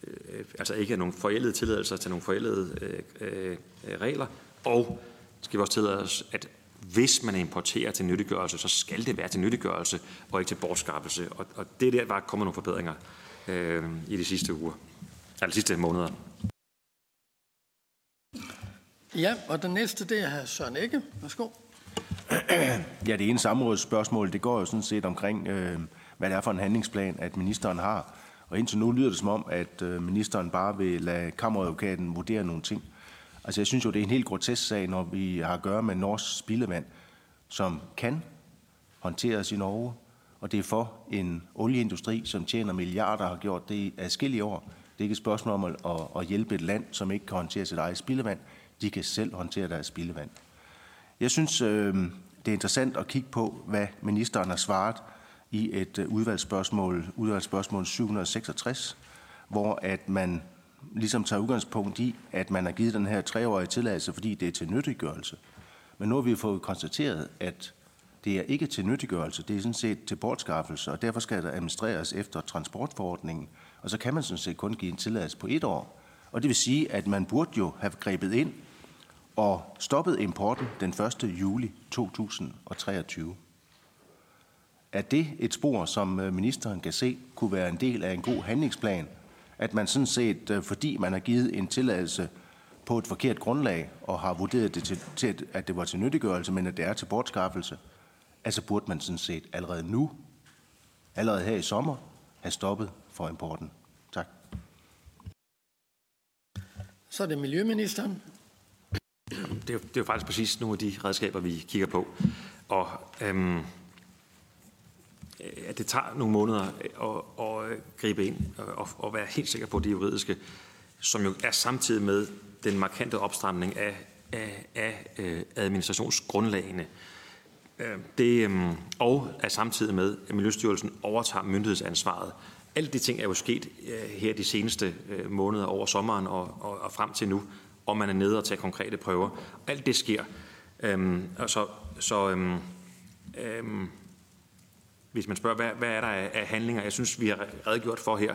øh, altså ikke er nogle forældede tilladelser til nogle forældede øh, øh, øh, regler, og skal vi også tillade os, at hvis man importerer til nyttiggørelse, så skal det være til nyttiggørelse og ikke til bortskaffelse. Og, og det er der, der kommer nogle forbedringer øh, i de sidste uger, eller de sidste måneder. Ja, og den næste, det er her Søren Ikke. Værsgo. Ja, det ene samrådsspørgsmål, det går jo sådan set omkring, øh, hvad det er for en handlingsplan, at ministeren har. Og indtil nu lyder det som om, at øh, ministeren bare vil lade kammeradvokaten vurdere nogle ting. Altså jeg synes jo, det er en helt grotesk sag, når vi har at gøre med norsk spildevand, som kan håndteres i Norge, og det er for en olieindustri, som tjener milliarder, har gjort det i adskillige år. Det er ikke et spørgsmål om at, at hjælpe et land, som ikke kan håndtere sit eget spildevand. De kan selv håndtere deres spildevand. Jeg synes, øh, det er interessant at kigge på, hvad ministeren har svaret i et øh, udvalgsspørgsmål, udvalgsspørgsmål 766, hvor at man ligesom tager udgangspunkt i, at man har givet den her treårige tilladelse, fordi det er til nyttiggørelse. Men nu har vi fået konstateret, at det er ikke til nyttiggørelse, det er sådan set til bortskaffelse, og derfor skal der administreres efter transportforordningen. Og så kan man sådan set kun give en tilladelse på et år. Og det vil sige, at man burde jo have grebet ind og stoppet importen den 1. juli 2023. Er det et spor, som øh, ministeren kan se kunne være en del af en god handlingsplan at man sådan set, øh, fordi man har givet en tilladelse på et forkert grundlag, og har vurderet det til, til at det var til nyttiggørelse, men at det er til bortskaffelse, altså burde man sådan set allerede nu, allerede her i sommer, have stoppet for importen. Tak. Så er det Miljøministeren. Det er, det er jo faktisk præcis nogle af de redskaber, vi kigger på. Og øhm, Øh, at det tager nogle måneder øh, at, at øh, gribe ind og, og være helt sikker på det juridiske, som jo er samtidig med den markante opstramning af, af, af administrationsgrundlagene. Det, og er samtidig med, at Miljøstyrelsen overtager myndighedsansvaret. Alle de ting er jo sket her de seneste måneder over sommeren og, og, og frem til nu, og man er nede og tager konkrete prøver. Alt det sker. Øhm, og så, så øhm, øhm, hvis man spørger, hvad, hvad er der af, af handlinger, jeg synes, vi har redegjort for her.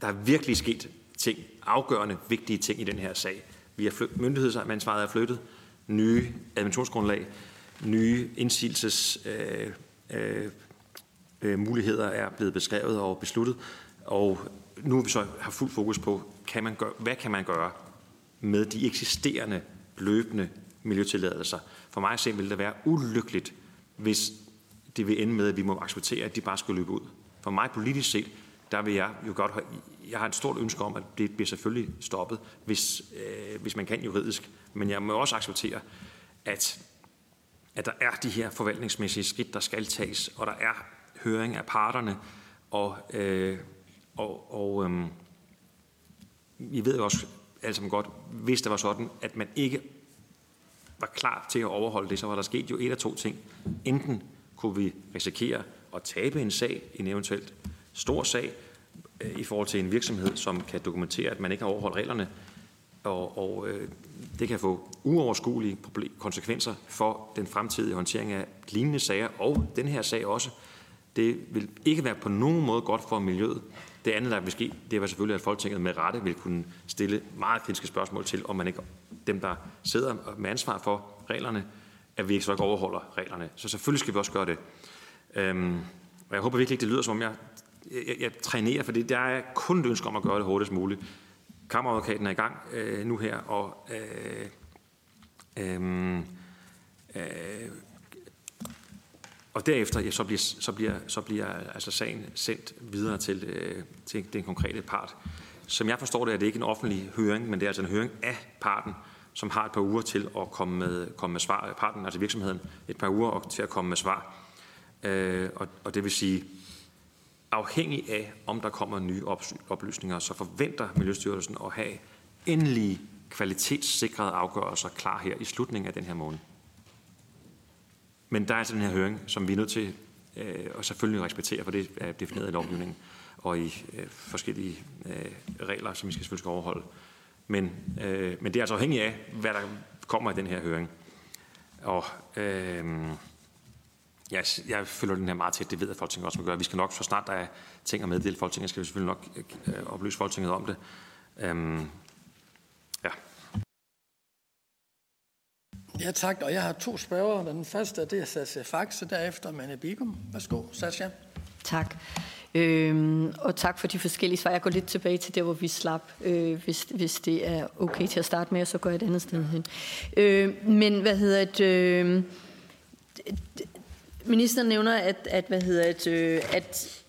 Der er virkelig sket ting, afgørende vigtige ting i den her sag. Vi har flyttet, myndighedsansvaret er flyttet, nye administrationsgrundlag, nye indsigelses øh, øh, øh, muligheder er blevet beskrevet og besluttet, og nu har vi så har fuld fokus på, kan man gøre, hvad kan man gøre med de eksisterende løbende miljøtilladelser. For mig at se vil det være ulykkeligt, hvis det vil ende med, at vi må acceptere, at de bare skal løbe ud. For mig politisk set, der vil jeg jo godt have, jeg har et stort ønske om, at det bliver selvfølgelig stoppet, hvis, øh, hvis man kan juridisk. Men jeg må også acceptere, at, at der er de her forvaltningsmæssige skridt, der skal tages, og der er høring af parterne, og, øh, og, og øh, vi ved jo også alle sammen godt, hvis det var sådan, at man ikke var klar til at overholde det, så var der sket jo et af to ting. Enten kunne vi risikere at tabe en sag, en eventuelt stor sag, øh, i forhold til en virksomhed, som kan dokumentere, at man ikke har overholdt reglerne, og, og øh, det kan få uoverskuelige konsekvenser for den fremtidige håndtering af lignende sager, og den her sag også. Det vil ikke være på nogen måde godt for miljøet. Det andet, der vil ske, det var selvfølgelig, at Folketinget med rette vil kunne stille meget kritiske spørgsmål til, om man ikke, dem, der sidder med ansvar for reglerne, at vi ikke så ikke overholder reglerne. Så selvfølgelig skal vi også gøre det. Øhm, og jeg håber virkelig ikke, det lyder som om, jeg, jeg, jeg trænerer, for der er kun et ønske om at gøre det hurtigst muligt. Kammeradvokaten er i gang øh, nu her, og øh, øh, øh, og derefter ja, så bliver, så bliver, så bliver altså sagen sendt videre til, øh, til den konkrete part. Som jeg forstår det, er det ikke en offentlig høring, men det er altså en høring af parten, som har et par uger til at komme med, komme med svar. Parten, altså virksomheden, et par uger til at komme med svar. Øh, og, og det vil sige, afhængig af, om der kommer nye oplysninger, så forventer Miljøstyrelsen at have endelige kvalitetssikrede afgørelser klar her i slutningen af den her måned. Men der er altså den her høring, som vi er nødt til øh, at selvfølgelig respektere, for det er defineret i lovgivningen og i øh, forskellige øh, regler, som vi skal selvfølgelig skal overholde. Men, øh, men det er altså afhængigt af, hvad der kommer i den her høring. Og øh, jeg, jeg følger den her meget tæt, det ved jeg, at Folketinget også vil gøre. Vi skal nok, så snart der er ting at meddele Folketinget, skal vi selvfølgelig nok øh, oplyse Folketinget om det. Øh, ja. Ja, tak. Og jeg har to spørgere. Den første det er Sascha Faxe, derefter Manne Bigum. Værsgo, Sascha. Tak. Øhm, og tak for de forskellige svar. Jeg går lidt tilbage til der, hvor vi slap. Øh, hvis, hvis det er okay til at starte med, så går jeg et andet sted hen. Øh, men hvad hedder det? Øh, ministeren nævner, at, at, hvad hedder det, øh, at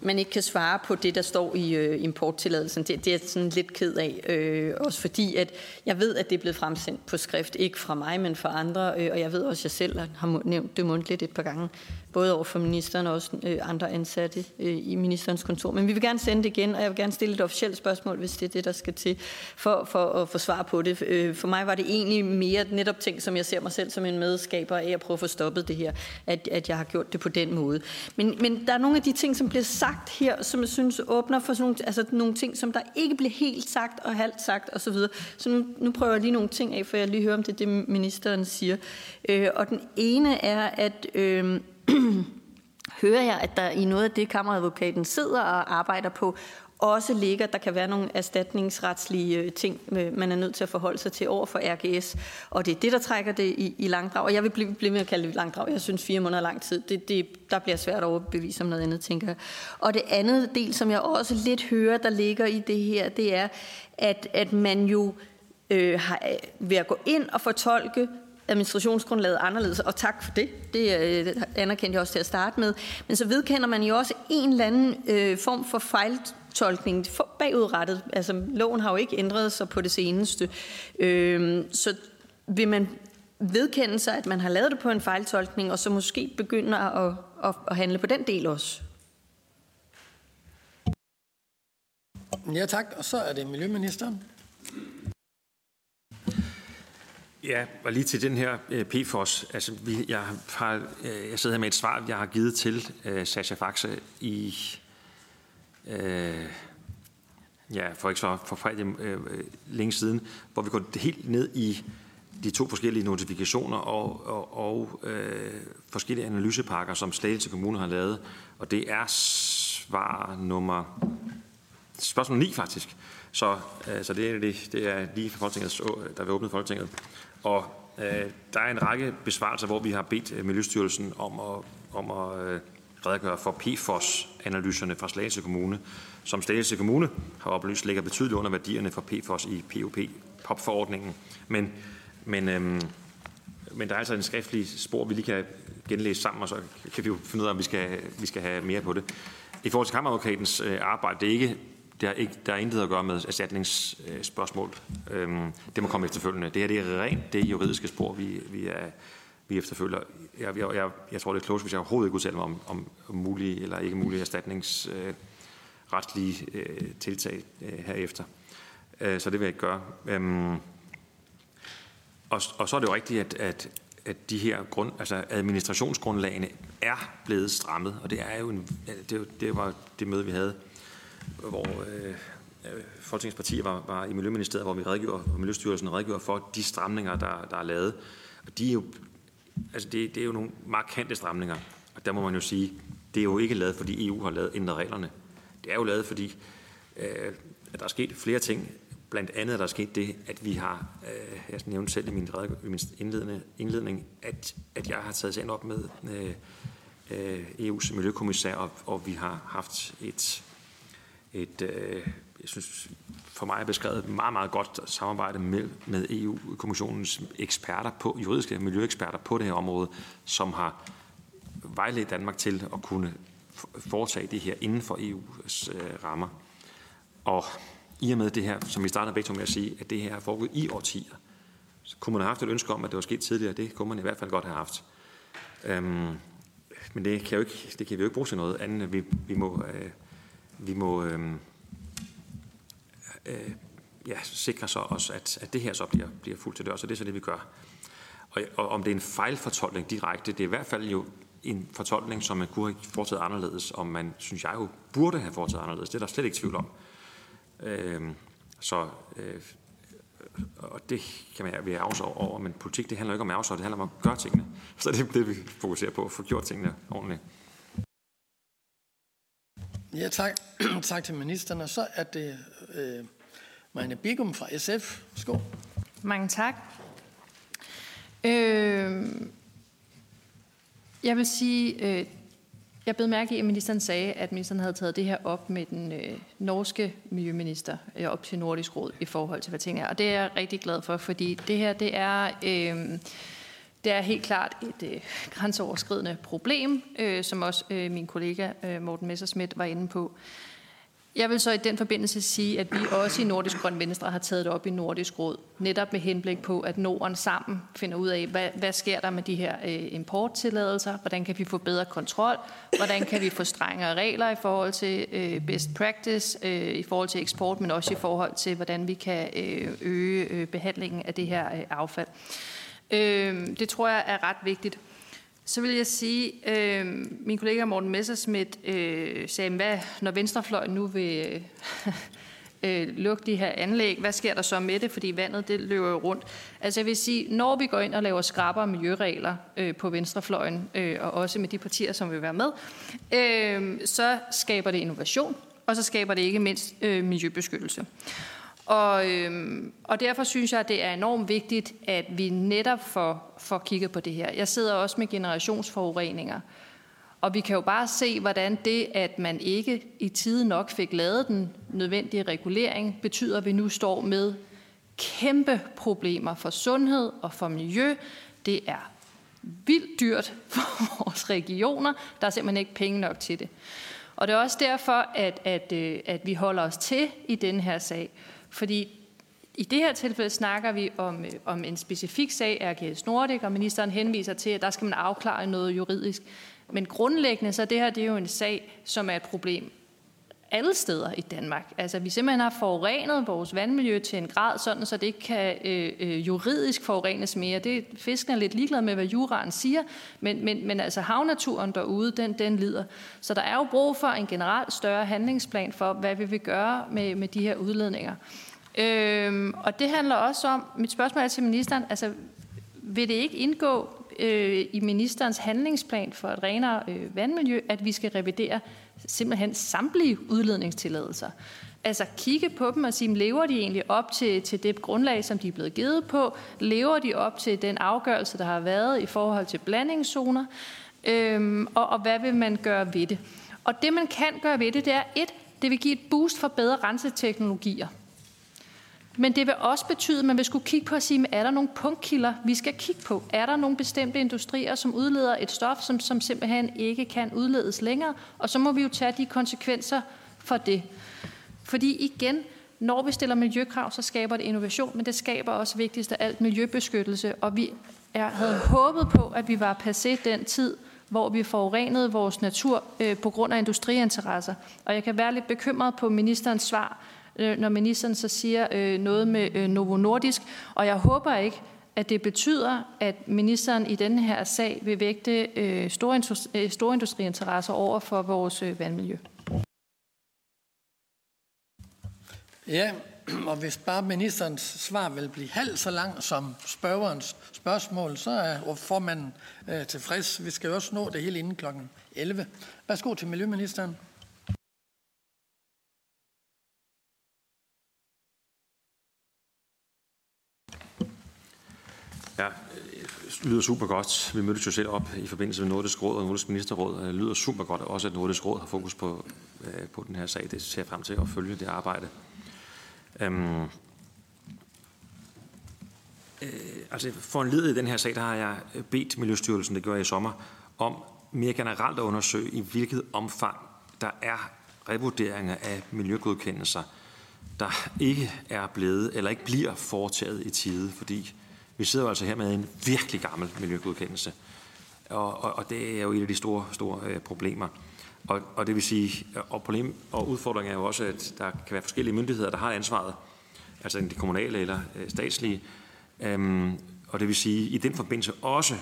man ikke kan svare på det, der står i øh, importtilladelsen. Det, det er jeg sådan lidt ked af. Øh, også fordi, at jeg ved, at det er blevet fremsendt på skrift. Ikke fra mig, men fra andre. Øh, og jeg ved også, at jeg selv har nævnt det mundtligt et par gange både over for ministeren og også øh, andre ansatte øh, i ministerens kontor. Men vi vil gerne sende det igen, og jeg vil gerne stille et officielt spørgsmål, hvis det er det, der skal til, for, for at få svar på det. Øh, for mig var det egentlig mere netop ting, som jeg ser mig selv som en medskaber af at prøve at få stoppet det her, at, at jeg har gjort det på den måde. Men, men der er nogle af de ting, som bliver sagt her, som jeg synes åbner for sådan nogle, altså nogle ting, som der ikke bliver helt sagt og halvt sagt osv. Så, så nu, nu prøver jeg lige nogle ting af, for jeg lige hører, om det er det, ministeren siger. Øh, og den ene er, at... Øh, hører jeg, at der i noget af det, kammeradvokaten sidder og arbejder på, også ligger, der kan være nogle erstatningsretslige øh, ting, øh, man er nødt til at forholde sig til over for RGS. Og det er det, der trækker det i, i langdrag. Og jeg vil blive, blive med at kalde det langdrag. Jeg synes fire måneder lang tid, det, det, der bliver svært at overbevise om noget andet, tænker jeg. Og det andet del, som jeg også lidt hører, der ligger i det her, det er, at, at man jo øh, har, øh, ved at gå ind og fortolke administrationsgrundlaget anderledes, og tak for det. Det øh, anerkendte jeg også til at starte med. Men så vedkender man jo også en eller anden øh, form for fejltolkning for bagudrettet. Altså, loven har jo ikke ændret sig på det seneste. Øh, så vil man vedkende sig, at man har lavet det på en fejltolkning, og så måske begynder at, at, at handle på den del også? Ja tak, og så er det Miljøministeren. Ja, og lige til den her øh, PFOS. Altså, vi, jeg, har, øh, jeg sidder her med et svar, jeg har givet til øh, Sasha Faxe i, øh, ja, for ikke så for fredag øh, længe siden, hvor vi går helt ned i de to forskellige notifikationer og, og, og øh, forskellige analysepakker, som Slagelse Kommune har lavet. Og det er svar nummer, spørgsmål 9 faktisk. Så, øh, så det, er, det, det er lige for Folketinget, der vil åbne Folketinget. Og øh, der er en række besvarelser, hvor vi har bedt øh, Miljøstyrelsen om at, om at øh, redegøre for PFOS-analyserne fra Slagelse Kommune, som Slagelse Kommune har oplyst ligger betydeligt under værdierne for PFOS i POP-POP-forordningen. Men, men, øhm, men der er altså en skriftlig spor, vi lige kan genlæse sammen, og så kan vi jo finde ud af, om vi skal, vi skal have mere på det. I forhold til kammeradvokatens øh, arbejde, det er ikke der er, ikke, der er intet at gøre med erstatningsspørgsmål. Øhm, det må komme efterfølgende. Det her det er rent det juridiske spor, vi, vi, er, vi efterfølger. Jeg, jeg, jeg, jeg tror, det er klogt, hvis jeg overhovedet ikke udtaler mig om, om, mulige eller ikke mulige erstatningsretslige øh, tiltag øh, herefter. øh, så det vil jeg ikke gøre. Øhm, og, og så er det jo rigtigt, at, at, at de her grund, altså administrationsgrundlagene er blevet strammet, og det er jo en, det, det var det møde, vi havde, hvor øh, øh, Folketingets partier var, var i Miljøministeriet, hvor vi redegjorde, hvor Miljøstyrelsen redegjorde for de stramninger, der, der er lavet. Og de er jo, altså det, det er jo nogle markante stramninger, og der må man jo sige, det er jo ikke lavet, fordi EU har lavet ændret reglerne. Det er jo lavet, fordi øh, at der er sket flere ting. Blandt andet er der sket det, at vi har, øh, jeg nævnte selv i min, i min indledende, indledning, at, at jeg har taget sagen op med øh, øh EU's miljøkommissær, og, og vi har haft et, et øh, jeg synes, for mig er beskrevet et meget, meget godt samarbejde med, med EU-kommissionens eksperter på, juridiske miljøeksperter på det her område, som har vejledt Danmark til at kunne foretage det her inden for EU's øh, rammer. Og i og med det her, som vi startede begge med at sige, at det her er foregået i årtier, så kunne man have haft et ønske om, at det var sket tidligere. Det kunne man i hvert fald godt have haft. Øhm, men det kan, jo ikke, det kan vi jo ikke bruge til noget andet, vi, vi må, øh, vi må øh, øh, ja, sikre så også, at, at det her så bliver, bliver fuldt til dør. Så det er så det, vi gør. Og, og om det er en fejlfortolkning direkte, det er i hvert fald jo en fortolkning, som man kunne have foretaget anderledes, og man, synes jeg jo, burde have foretaget anderledes. Det er der slet ikke tvivl om. Øh, så øh, og det kan man være afsår over, men politik det handler ikke om afsår, det handler om at gøre tingene. Så det er det, vi fokuserer på, at få gjort tingene ordentligt. Ja, tak. tak til ministeren. Og så er det øh, Marianne Bigum fra SF. Skål. Mange tak. Øh, jeg vil sige, øh, jeg blev mærke i, at ministeren sagde, at ministeren havde taget det her op med den øh, norske miljøminister øh, op til Nordisk Råd i forhold til, hvad ting er. Og det er jeg rigtig glad for, fordi det her, det er... Øh, det er helt klart et øh, grænseoverskridende problem, øh, som også øh, min kollega øh, Morten Messerschmidt var inde på. Jeg vil så i den forbindelse sige, at vi også i Nordisk Grøn Venstre har taget det op i Nordisk Råd, netop med henblik på, at Norden sammen finder ud af, hvad, hvad sker der med de her øh, importtilladelser, hvordan kan vi få bedre kontrol, hvordan kan vi få strengere regler i forhold til øh, best practice, øh, i forhold til eksport, men også i forhold til, hvordan vi kan øh, øge øh, behandlingen af det her øh, affald. Øh, Øh, det tror jeg er ret vigtigt. Så vil jeg sige, øh, min kollega Morten Messersmith øh, sagde, hvad, når Venstrefløjen nu vil øh, lukke de her anlæg, hvad sker der så med det? Fordi vandet det løber jo rundt. Altså jeg vil sige, når vi går ind og laver skrappere miljøregler øh, på Venstrefløjen, øh, og også med de partier, som vil være med, øh, så skaber det innovation, og så skaber det ikke mindst øh, miljøbeskyttelse. Og, øhm, og derfor synes jeg, at det er enormt vigtigt, at vi netop får, får kigget på det her. Jeg sidder også med generationsforureninger, og vi kan jo bare se, hvordan det, at man ikke i tide nok fik lavet den nødvendige regulering, betyder, at vi nu står med kæmpe problemer for sundhed og for miljø. Det er vildt dyrt for vores regioner. Der er simpelthen ikke penge nok til det. Og det er også derfor, at, at, øh, at vi holder os til i den her sag. Fordi i det her tilfælde snakker vi om, øh, om en specifik sag, RGS Nordic, og ministeren henviser til, at der skal man afklare noget juridisk. Men grundlæggende så det her det er jo en sag, som er et problem alle steder i Danmark. Altså vi simpelthen har forurenet vores vandmiljø til en grad, sådan så det ikke kan øh, øh, juridisk forurenes mere. Det fisken er lidt ligeglad med, hvad juraen siger, men, men, men altså havnaturen derude, den, den lider. Så der er jo brug for en generelt større handlingsplan for, hvad vi vil gøre med, med de her udledninger. Øhm, og det handler også om, mit spørgsmål er til ministeren, altså vil det ikke indgå øh, i ministerens handlingsplan for et renere øh, vandmiljø, at vi skal revidere simpelthen samtlige udledningstilladelser. Altså kigge på dem og sige, lever de egentlig op til, til det grundlag, som de er blevet givet på? Lever de op til den afgørelse, der har været i forhold til blandingszoner? Øhm, og, og hvad vil man gøre ved det? Og det, man kan gøre ved det, det er et, det vil give et boost for bedre renseteknologier. Men det vil også betyde, at man vil skulle kigge på at sige, er der nogle punktkilder, vi skal kigge på? Er der nogle bestemte industrier, som udleder et stof, som, som simpelthen ikke kan udledes længere? Og så må vi jo tage de konsekvenser for det. Fordi igen, når vi stiller miljøkrav, så skaber det innovation, men det skaber også vigtigst af alt miljøbeskyttelse. Og vi er, havde håbet på, at vi var passé den tid, hvor vi forurenede vores natur øh, på grund af industriinteresser. Og jeg kan være lidt bekymret på ministerens svar, Øh, når ministeren så siger øh, noget med øh, Novo Nordisk, og jeg håber ikke, at det betyder, at ministeren i denne her sag vil vægte øh, store, øh, industriinteresser over for vores øh, vandmiljø. Ja, og hvis bare ministerens svar vil blive halvt så lang som spørgerens spørgsmål, så er formanden øh, tilfreds. Vi skal jo også nå det hele inden kl. 11. Værsgo til Miljøministeren. Ja, det lyder super godt. Vi mødtes jo selv op i forbindelse med Nordisk Råd og Nordisk Ministerråd. Det lyder super godt også, at Nordisk Råd har fokus på, øh, på den her sag. Det ser jeg frem til at følge det arbejde. Øhm, øh, altså for en led i den her sag, der har jeg bedt Miljøstyrelsen, det gjorde jeg i sommer, om mere generelt at undersøge, i hvilket omfang der er revurderinger af miljøgodkendelser, der ikke er blevet eller ikke bliver foretaget i tide, fordi vi sidder jo altså her med en virkelig gammel miljøgodkendelse, og, og, og det er jo et af de store, store øh, problemer. Og, og det vil sige, og, problem, og udfordringen er jo også, at der kan være forskellige myndigheder, der har ansvaret, altså de kommunale eller øh, statslige, øhm, og det vil sige, i den forbindelse også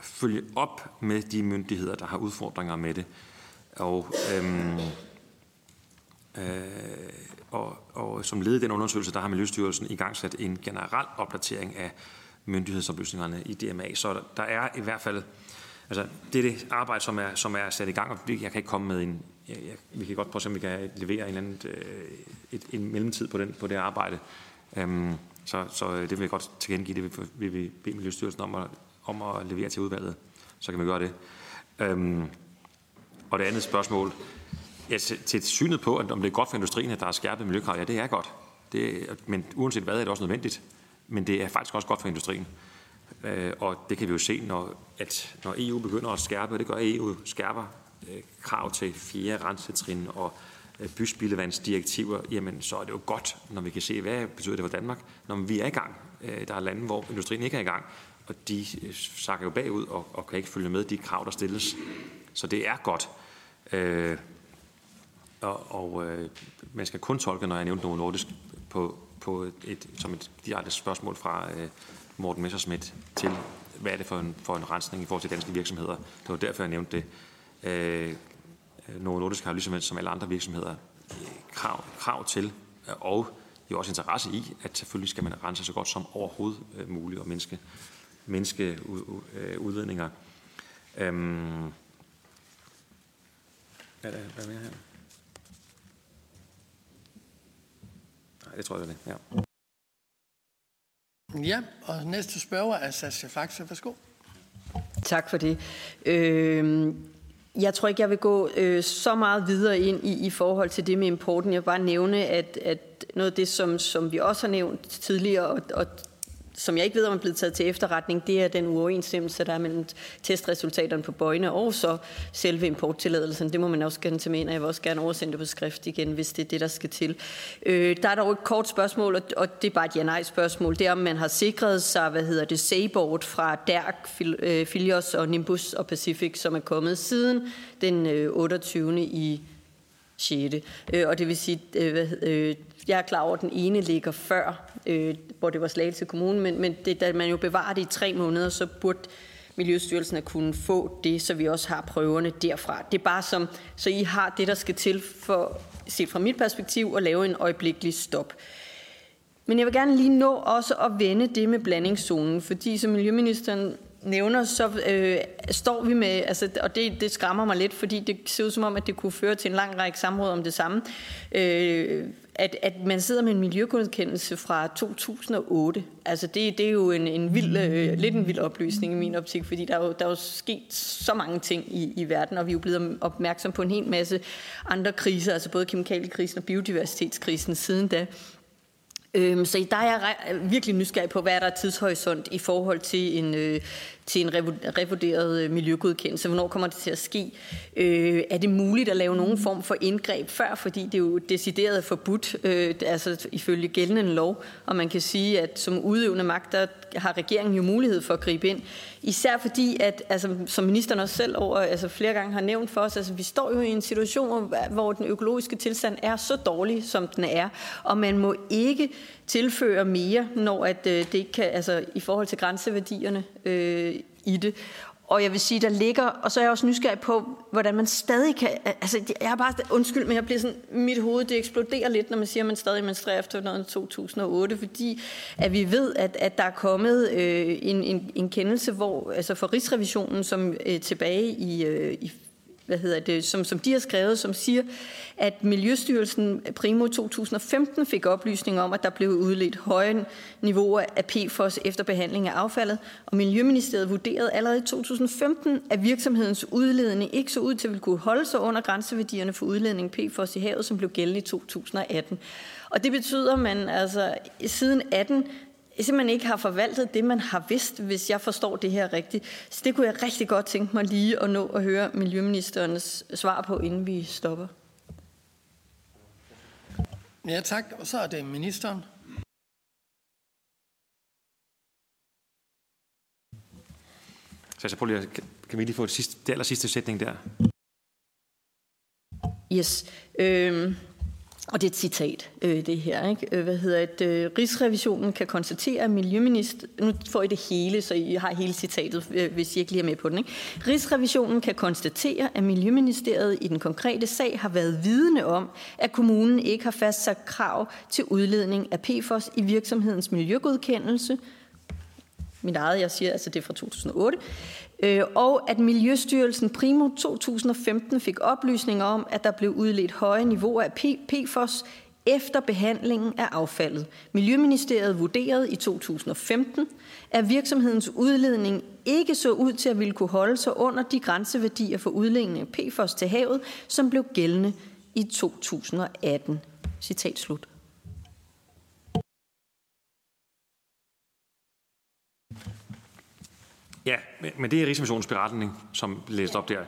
følge op med de myndigheder, der har udfordringer med det. Og, øhm, øh, og, og som led i den undersøgelse, der har Miljøstyrelsen i gang sat en generel opdatering af myndighedsoplysningerne i DMA. Så der, er i hvert fald Altså, det er det arbejde, som er, som er sat i gang, og jeg kan ikke komme med en... Jeg, jeg, vi kan godt prøve at se, om vi kan levere en, anden, øh, et, en mellemtid på, den, på det arbejde. Øhm, så, så øh, det vil jeg godt tilkendegive. Det vil, vil vi bede Miljøstyrelsen om at, om at levere til udvalget. Så kan vi gøre det. Øhm, og det andet spørgsmål. Ja, til, til synet på, at om det er godt for industrien, at der er skærpet miljøkrav, ja, det er godt. Det, men uanset hvad, er det også nødvendigt. Men det er faktisk også godt for industrien. Øh, og det kan vi jo se, når, at når EU begynder at skærpe, og det gør EU, skærper øh, krav til fjerde rensetrin og øh, byspildevandsdirektiver, jamen så er det jo godt, når vi kan se, hvad betyder det for Danmark, når vi er i gang. Øh, der er lande, hvor industrien ikke er i gang, og de øh, sakker jo bagud og, og kan ikke følge med de krav, der stilles. Så det er godt. Øh, og og øh, man skal kun tolke, når jeg nævnte noget nordisk, på, på et, som et direkte spørgsmål fra øh, Morten Messersmith til, hvad er det for en, for en rensning i forhold til danske virksomheder. Det var derfor, jeg nævnte det. Øh, Novo Nordisk har ligesom som alle andre virksomheder øh, krav, krav til, øh, og jo også interesse i, at selvfølgelig skal man rense så godt som overhovedet øh, muligt og menneske, menneske øh, udledninger. Øhm, hvad er, hvad er mere her? Det tror jeg, det er det. Ja. Ja, og næste spørger er Sascha Faxe. Værsgo. Tak for det. Øh, jeg tror ikke, jeg vil gå øh, så meget videre ind i, i forhold til det med importen. Jeg vil bare nævne, at, at noget af det, som, som vi også har nævnt tidligere, og, og som jeg ikke ved, om er blevet taget til efterretning, det er den uoverensstemmelse, der er mellem testresultaterne på bøjene og så selve importtilladelsen. Det må man også gerne tage med ind, og jeg vil også gerne oversende det på skrift igen, hvis det er det, der skal til. Øh, der er dog et kort spørgsmål, og det er bare et ja-nej-spørgsmål. Det er, om man har sikret sig, hvad hedder det, Seaboard fra DERC, øh, Filios og Nimbus og Pacific, som er kommet siden den øh, 28. I 6. Øh, og det vil sige, øh, øh, jeg er klar over, at den ene ligger før, øh, hvor det var Slagelse Kommune, men, men det, da man jo bevarer det i tre måneder, så burde Miljøstyrelsen at kunne få det, så vi også har prøverne derfra. Det er bare som, så I har det, der skal til for, set fra mit perspektiv, at lave en øjeblikkelig stop. Men jeg vil gerne lige nå også at vende det med blandingszonen, fordi som Miljøministeren nævner, så øh, står vi med, altså, og det, det skræmmer mig lidt, fordi det ser ud som om, at det kunne føre til en lang række samråd om det samme. Øh, at, at man sidder med en miljøgodkendelse fra 2008. Altså det, det er jo en, en vild, øh, lidt en vild oplysning i min optik, fordi der er jo, der er jo sket så mange ting i, i verden, og vi er jo blevet opmærksom på en hel masse andre kriser, altså både kemikaliekrisen og biodiversitetskrisen siden da. Øhm, så der er jeg virkelig nysgerrig på, hvad er der tidshorisont i forhold til en, øh, til en revurderet øh, miljøgodkendelse. Hvornår kommer det til at ske? Øh, er det muligt at lave nogen form for indgreb før, fordi det er jo decideret forbudt, øh, altså ifølge gældende lov, og man kan sige, at som udøvende magt, der har regeringen jo mulighed for at gribe ind. Især fordi, at altså, som ministeren også selv over, altså flere gange har nævnt for os, altså vi står jo i en situation, hvor den økologiske tilstand er så dårlig, som den er, og man må ikke tilføre mere, når at, øh, det ikke kan, altså i forhold til grænseværdierne øh, i det. Og jeg vil sige, der ligger, og så er jeg også nysgerrig på, hvordan man stadig kan, altså jeg er bare, undskyld, men jeg bliver sådan, mit hoved, det eksploderer lidt, når man siger, at man stadig menstruerer efter 2008, fordi at vi ved, at, at der er kommet øh, en, en, en kendelse, hvor, altså for Rigsrevisionen, som øh, tilbage i, øh, i hvad hedder det, som, som de har skrevet, som siger, at Miljøstyrelsen primo 2015 fik oplysning om, at der blev udledt høje niveauer af PFOS efter behandling af affaldet, og Miljøministeriet vurderede allerede i 2015, at virksomhedens udledning ikke så ud til at kunne holde sig under grænseværdierne for udledning PFOS i havet, som blev gældende i 2018. Og det betyder, at man altså siden 18 simpelthen ikke har forvaltet det, man har vidst, hvis jeg forstår det her rigtigt. Så det kunne jeg rigtig godt tænke mig lige at nå at høre Miljøministerens svar på, inden vi stopper. Ja, tak. Og så er det ministeren. Så jeg prøver lige, kan vi lige få det, sidste, det aller sidste sætning der? Yes. Øhm, og det er et citat, øh, det her. Ikke? Øh, hvad hedder det? Øh, Rigsrevisionen kan konstatere, at Miljøminister... Nu får I det hele, så I har hele citatet, øh, hvis I ikke lige er med på den. Ikke? Rigsrevisionen kan konstatere, at Miljøministeriet i den konkrete sag har været vidne om, at kommunen ikke har fastsat krav til udledning af PFOS i virksomhedens miljøgodkendelse. Mit eget, jeg siger, altså det er fra 2008 Øh, og at Miljøstyrelsen primo 2015 fik oplysninger om, at der blev udledt høje niveauer af PFOS efter behandlingen af affaldet. Miljøministeriet vurderede i 2015, at virksomhedens udledning ikke så ud til at ville kunne holde sig under de grænseværdier for udledning af PFOS til havet, som blev gældende i 2018. Citat slut. Ja, men det er Rigsrevisionens beretning, som blev læst op der.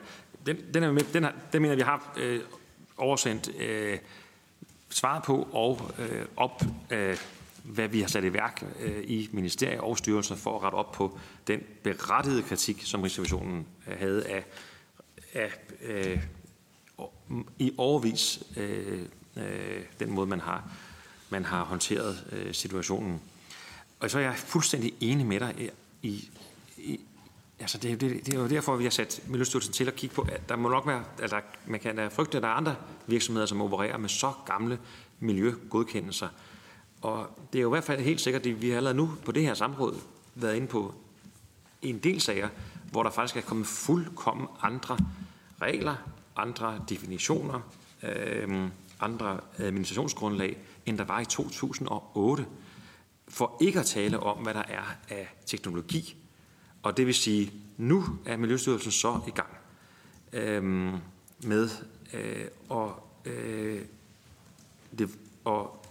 Den, den, er med, den, har, den mener vi har øh, oversendt øh, svaret på og øh, op, øh, hvad vi har sat i værk øh, i ministerier og styrelser for at rette op på den berettigede kritik, som Rigsrevisionen øh, havde af, af øh, i overvis øh, øh, den måde, man har, man har håndteret øh, situationen. Og så er jeg fuldstændig enig med dig i Altså det, det, det er jo derfor, vi har sat Miljøstyrelsen til at kigge på, at der må nok være, at der, man kan frygte, at der er andre virksomheder, som opererer med så gamle miljøgodkendelser. Og det er jo i hvert fald helt sikkert, at vi har allerede nu på det her samråd været inde på en del sager, hvor der faktisk er kommet fuldkommen andre regler, andre definitioner, øh, andre administrationsgrundlag, end der var i 2008. For ikke at tale om, hvad der er af teknologi, og det vil sige, nu er Miljøstyrelsen så i gang øh, med øh, og, øh, det, og,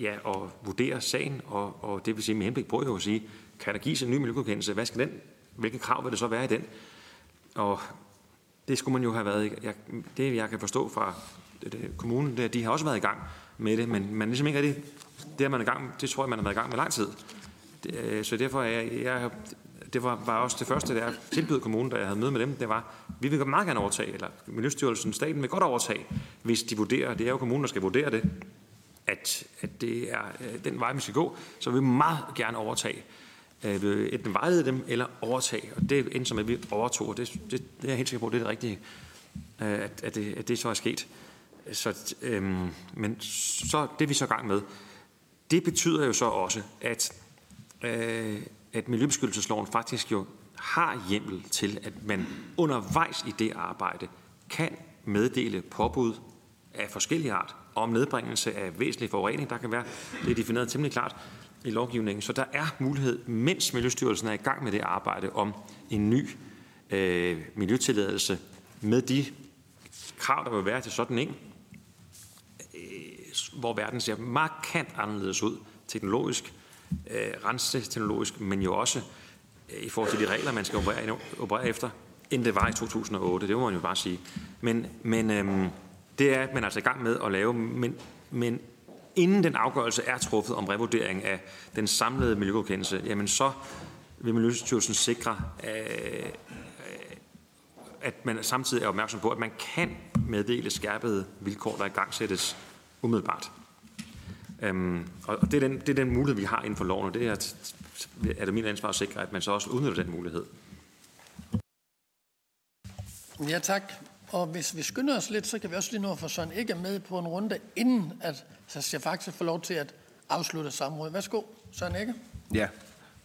ja, og vurdere sagen, og, og det vil sige med henblik på jo at sige, kan der gives en ny miljøgodkendelse? Hvad skal den? Hvilke krav vil det så være i den? Og det skulle man jo have været, jeg, det jeg kan forstå fra det, kommunen, det, de har også været i gang med det, men man ligesom ikke er det, det er man i gang, det tror jeg, man har været i gang med lang tid. Det, øh, så derfor er jeg, jeg det var, var også det første, der tilbød kommunen, da jeg havde møde med dem, det var, vi vil meget gerne overtage, eller Miljøstyrelsen, staten vil godt overtage, hvis de vurderer, det er jo kommunen, der skal vurdere det, at, at det er øh, den vej, vi skal gå, så vi meget gerne overtage. Øh, enten vejlede dem, eller overtage. Og det endte som, at vi overtog, og det, det, det er jeg helt sikker på, det er det rigtige, øh, at, at, det, at det så er sket. Så, øhm, men så det vi så gang med, det betyder jo så også, at øh, at Miljøbeskyttelsesloven faktisk jo har hjemmel til, at man undervejs i det arbejde kan meddele påbud af forskellige art om nedbringelse af væsentlig forurening. Der kan være, det er defineret temmelig klart i lovgivningen. Så der er mulighed, mens Miljøstyrelsen er i gang med det arbejde om en ny øh, miljøtilladelse med de krav, der vil være til sådan en, øh, hvor verden ser markant anderledes ud teknologisk, øh, renseteknologisk, men jo også øh, i forhold til de regler, man skal operere, operere efter, end det var i 2008. Det må man jo bare sige. Men, men øh, det er man altså i gang med at lave, men, men inden den afgørelse er truffet om revurdering af den samlede miljøgodkendelse, jamen så vil Miljøstyrelsen sikre, øh, at man samtidig er opmærksom på, at man kan meddele skærpede vilkår, der i gang sættes umiddelbart. Øhm, og det er, den, det er den mulighed, vi har inden for loven, og det er, er det min ansvar at sikre, at man så også udnytter den mulighed. Ja, tak. Og hvis vi skynder os lidt, så kan vi også lige nå at få Søren ikke med på en runde, inden at så faktisk får lov til at afslutte samrådet. Værsgo, Søren Ikke. Ja,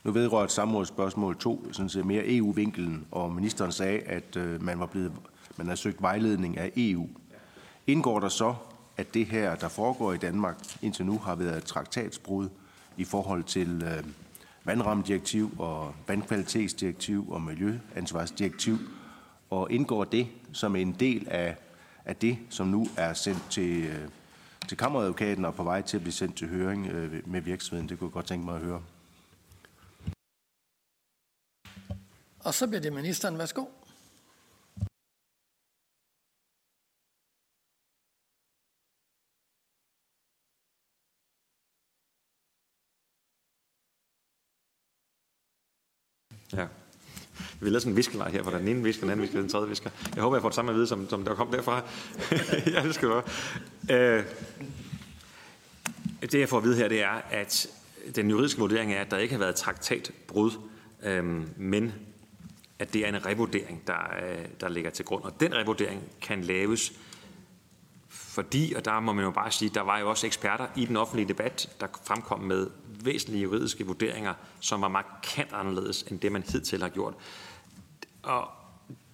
nu vedrører samrådsspørgsmål 2 sådan set mere EU-vinkelen, og ministeren sagde, at øh, man var blevet, man har søgt vejledning af EU. Indgår der så, at det her, der foregår i Danmark indtil nu, har været et traktatsbrud i forhold til øh, vandrammedirektiv og vandkvalitetsdirektiv og miljøansvarsdirektiv, og indgår det som en del af, af det, som nu er sendt til, øh, til kammeradvokaten og på vej til at blive sendt til høring øh, med virksomheden? Det kunne jeg godt tænke mig at høre. Og så bliver det ministeren. Værsgo. Ja. Vi lavede sådan en viskelej her, hvor den ene visker, den anden visker, den tredje visker. Jeg håber, jeg får det samme at vide, som, som der kom derfra. ja, det. Øh, det, jeg får at vide her, det er, at den juridiske vurdering er, at der ikke har været traktatbrud, øh, men at det er en revurdering, der, øh, der ligger til grund. Og den revurdering kan laves, fordi, og der må man jo bare sige, der var jo også eksperter i den offentlige debat, der fremkom med væsentlige juridiske vurderinger, som var markant anderledes end det, man hidtil har gjort. Og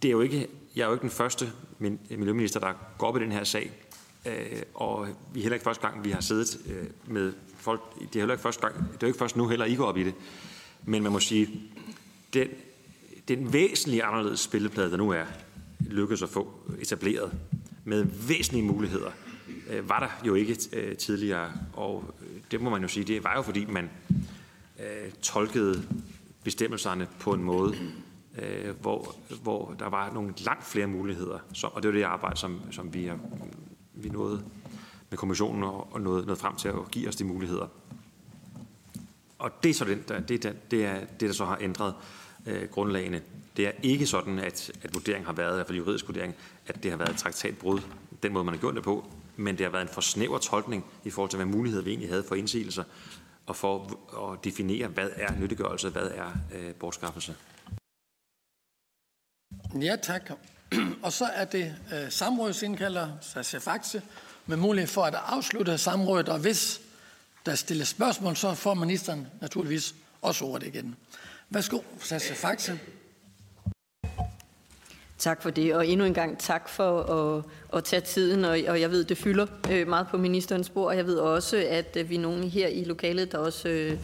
det er jo ikke, jeg er jo ikke den første øh, miljøminister, der går op i den her sag, øh, og vi er heller ikke første gang, vi har siddet øh, med folk, det er heller ikke første gang, det er jo ikke først nu heller, I går op i det, men man må sige, den den væsentlige anderledes spilleplade, der nu er lykkedes at få etableret med væsentlige muligheder, øh, var der jo ikke øh, tidligere. Og øh, det må man jo sige, det var jo fordi, man øh, tolkede bestemmelserne på en måde, øh, hvor, hvor der var nogle langt flere muligheder. Så, og det var det arbejde, som, som vi, er, vi nåede med kommissionen og, og nåede, nåede frem til at give os de muligheder. Og det er så den, der, det, der, det er det, der så har ændret øh, grundlagene. Det er ikke sådan, at, at vurderingen har været, i hvert fald juridisk vurdering, at det har været et traktatbrud, den måde, man har gjort det på, men det har været en for snæver tolkning i forhold til, hvad muligheder vi egentlig havde for indsigelser, og for at definere, hvad er nyttiggørelse, hvad er øh, bortskaffelse. Ja, tak. Og så er det øh, samrådsindkalder, Sascha Faxe, med mulighed for at afslutte samrådet, og hvis der stilles spørgsmål, så får ministeren naturligvis også ordet igen. Værsgo, Sascha Faxe. Tak for det, og endnu en gang tak for at, at tage tiden, og, og jeg ved, det fylder øh, meget på ministerens bord, og jeg ved også, at øh, vi er nogen her i lokalet, der også øh,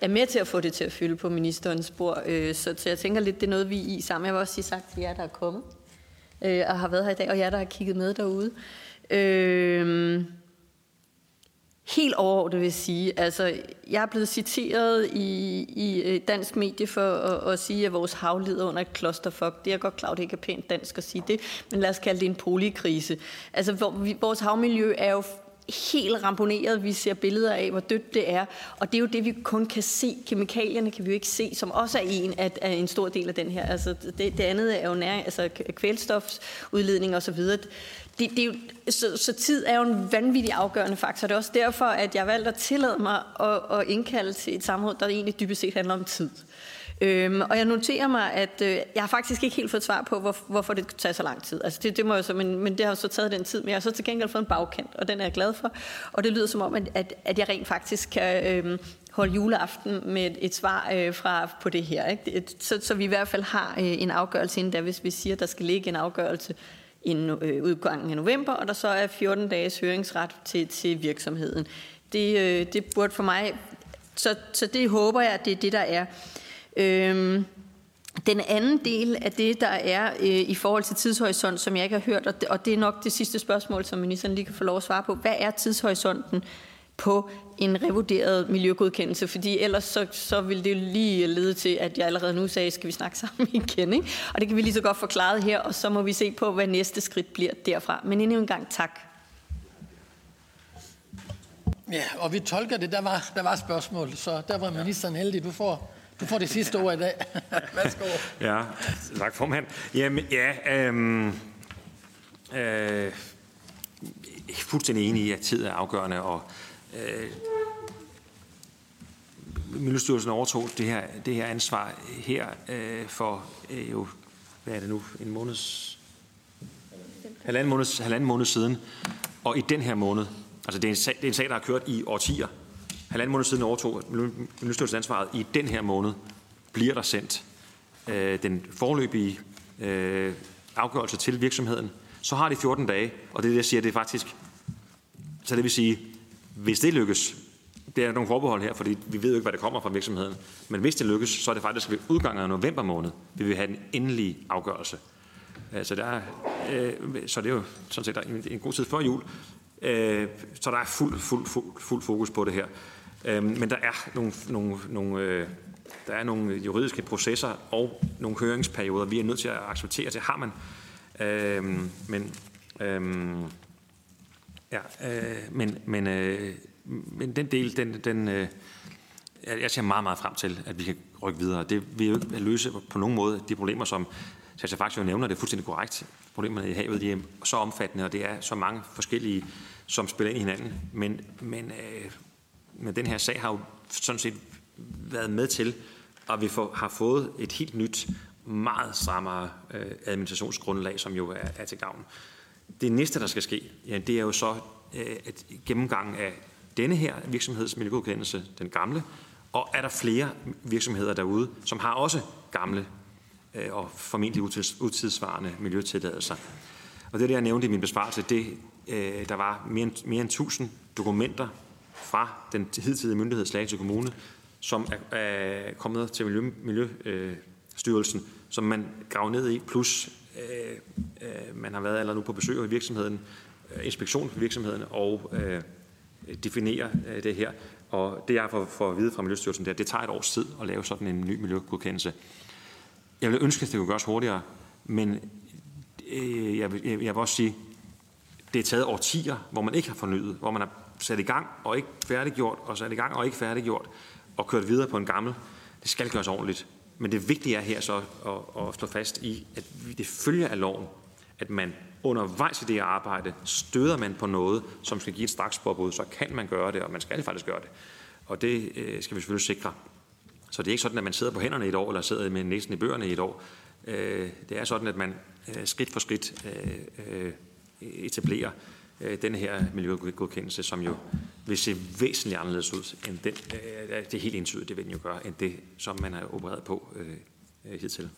er med til at få det til at fylde på ministerens bord. Øh, så, så jeg tænker lidt, det er noget, vi er i sammen. Jeg vil også sige tak til jer, der er kommet øh, og har været her i dag, og jer, der har kigget med derude. Øh, Helt overordnet vil jeg sige, altså jeg er blevet citeret i, i dansk medie for at, at sige, at vores hav lider under et klosterfuck. Det er godt klart, det ikke er pænt dansk at sige det, men lad os kalde det en polikrise. Altså vores havmiljø er jo helt ramponeret. Vi ser billeder af, hvor dødt det er. Og det er jo det, vi kun kan se. Kemikalierne kan vi jo ikke se, som også er en af, af en stor del af den her. Altså det, det andet er jo nær, altså kvælstofsudledning og så videre det, det er jo, så, så tid er jo en vanvittig afgørende faktor. Det er også derfor, at jeg valgte at tillade mig at, at indkalde til et samråd, der egentlig dybest set handler om tid. Øhm, og jeg noterer mig, at øh, jeg har faktisk ikke helt fået svar på, hvor, hvorfor det tager så lang tid. Altså det, det må jeg så, men, men det har så taget den tid. Men jeg har så til gengæld fået en bagkant, og den er jeg glad for. Og det lyder som om, at, at, at jeg rent faktisk kan øh, holde juleaften med et, et svar øh, fra på det her. Ikke? Så, så vi i hvert fald har øh, en afgørelse inden da, hvis vi siger, at der skal ligge en afgørelse inden øh, udgangen af november, og der så er 14 dages høringsret til, til virksomheden. Det, øh, det burde for mig, så, så det håber jeg, at det er det, der er. Øhm, den anden del af det, der er øh, i forhold til tidshorisont, som jeg ikke har hørt, og det, og det er nok det sidste spørgsmål, som ministeren lige kan få lov at svare på. Hvad er tidshorisonten på en revurderet miljøgodkendelse, fordi ellers så, så vil det lige lede til, at jeg allerede nu sagde, skal vi snakke sammen igen, ikke? Og det kan vi lige så godt forklare her, og så må vi se på, hvad næste skridt bliver derfra. Men endnu en gang tak. Ja, og vi tolker det. Der var, der var spørgsmål, så der var ministeren heldig. Du får, du får det sidste ord i dag. Værsgo. Ja, tak formand. Jamen, ja, øhm, øh, fuldstændig enig i, at tid er afgørende, og øh, Miljøstyrelsen overtog det her, det her ansvar her øh, for øh, jo, hvad er det nu, en måneds, halvanden måned, halvanden måned siden, og i den her måned, altså det er en sag, det er en sag der har kørt i årtier, halvanden måned siden overtog Miljøstyrelsen ansvaret, i den her måned bliver der sendt øh, den forløbige øh, afgørelse til virksomheden, så har de 14 dage, og det er det, jeg siger, det er faktisk, så det vil sige, hvis det lykkes, det er nogle forbehold her, fordi vi ved jo ikke, hvad der kommer fra virksomheden, men hvis det lykkes, så er det faktisk ved udgangen af november måned, vi vil have den endelige afgørelse. Øh, så, der er, øh, så det er jo sådan set en, en god tid før jul. Øh, så der er fuld, fuld, fuld, fuld fokus på det her. Øhm, men der er nogle, nogle, nogle, øh, der er nogle juridiske processer og nogle høringsperioder, vi er nødt til at acceptere. Det har man. Øh, men øh, ja, øh, men, men, øh, men den del, den, den øh, jeg ser meget, meget frem til, at vi kan rykke videre. Det vil jo ikke løse på nogen måde de problemer, som Sascha faktisk jo nævner, det er fuldstændig korrekt. Problemerne i havet de er så omfattende, og det er så mange forskellige, som spiller ind i hinanden. Men, men, øh, men den her sag har jo sådan set været med til, at vi får, har fået et helt nyt, meget strammere øh, administrationsgrundlag, som jo er, er til gavn. Det næste, der skal ske, ja, det er jo så øh, et gennemgang af denne her virksomhedsmiljøgodkendelse, den gamle, og er der flere virksomheder derude, som har også gamle øh, og formentlig utidsvarende miljøtilladelser. Og det er det, jeg nævnte i min besvarelse. Det, øh, der var mere end, mere end 1000 dokumenter fra den hidtidige myndighed Slagelse Kommune, som er, er kommet til Miljø, Miljøstyrelsen, øh, som man graver ned i, plus øh, øh, man har været allerede nu på besøg i virksomheden, øh, inspektion på virksomheden og øh, definerer øh, det her. Og det jeg får, får at vide fra Miljøstyrelsen, det er, at det tager et års tid at lave sådan en ny miljøgodkendelse. Jeg vil ønske, at det kunne gøres hurtigere, men øh, jeg, vil, jeg vil også sige, det er taget årtier, hvor man ikke har fornyet, hvor man har sat i gang og ikke færdiggjort, og sat i gang og ikke færdiggjort, og kørt videre på en gammel. Det skal gøres ordentligt. Men det vigtige er her så at, at stå fast i, at det følger af loven, at man undervejs i det arbejde støder man på noget, som skal give et straksforbud, så kan man gøre det, og man skal faktisk gøre det. Og det øh, skal vi selvfølgelig sikre. Så det er ikke sådan, at man sidder på hænderne i et år, eller sidder med næsen i bøgerne i et år. Øh, det er sådan, at man øh, skridt for skridt øh, øh etablerer Øh, den her miljøgodkendelse, som jo vil se væsentligt anderledes ud end den, øh, det er helt entydigt, det vil den jo gøre, end det, som man har opereret på øh, hidtil.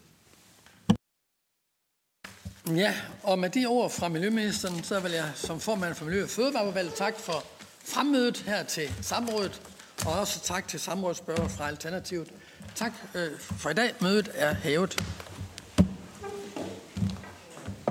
Ja, og med de ord fra Miljøministeren, så vil jeg som formand for Miljø- og Fødevareudvalget tak for fremmødet her til samrådet, og også tak til samrådsspørger fra Alternativet. Tak øh, for i dag. Mødet er hævet.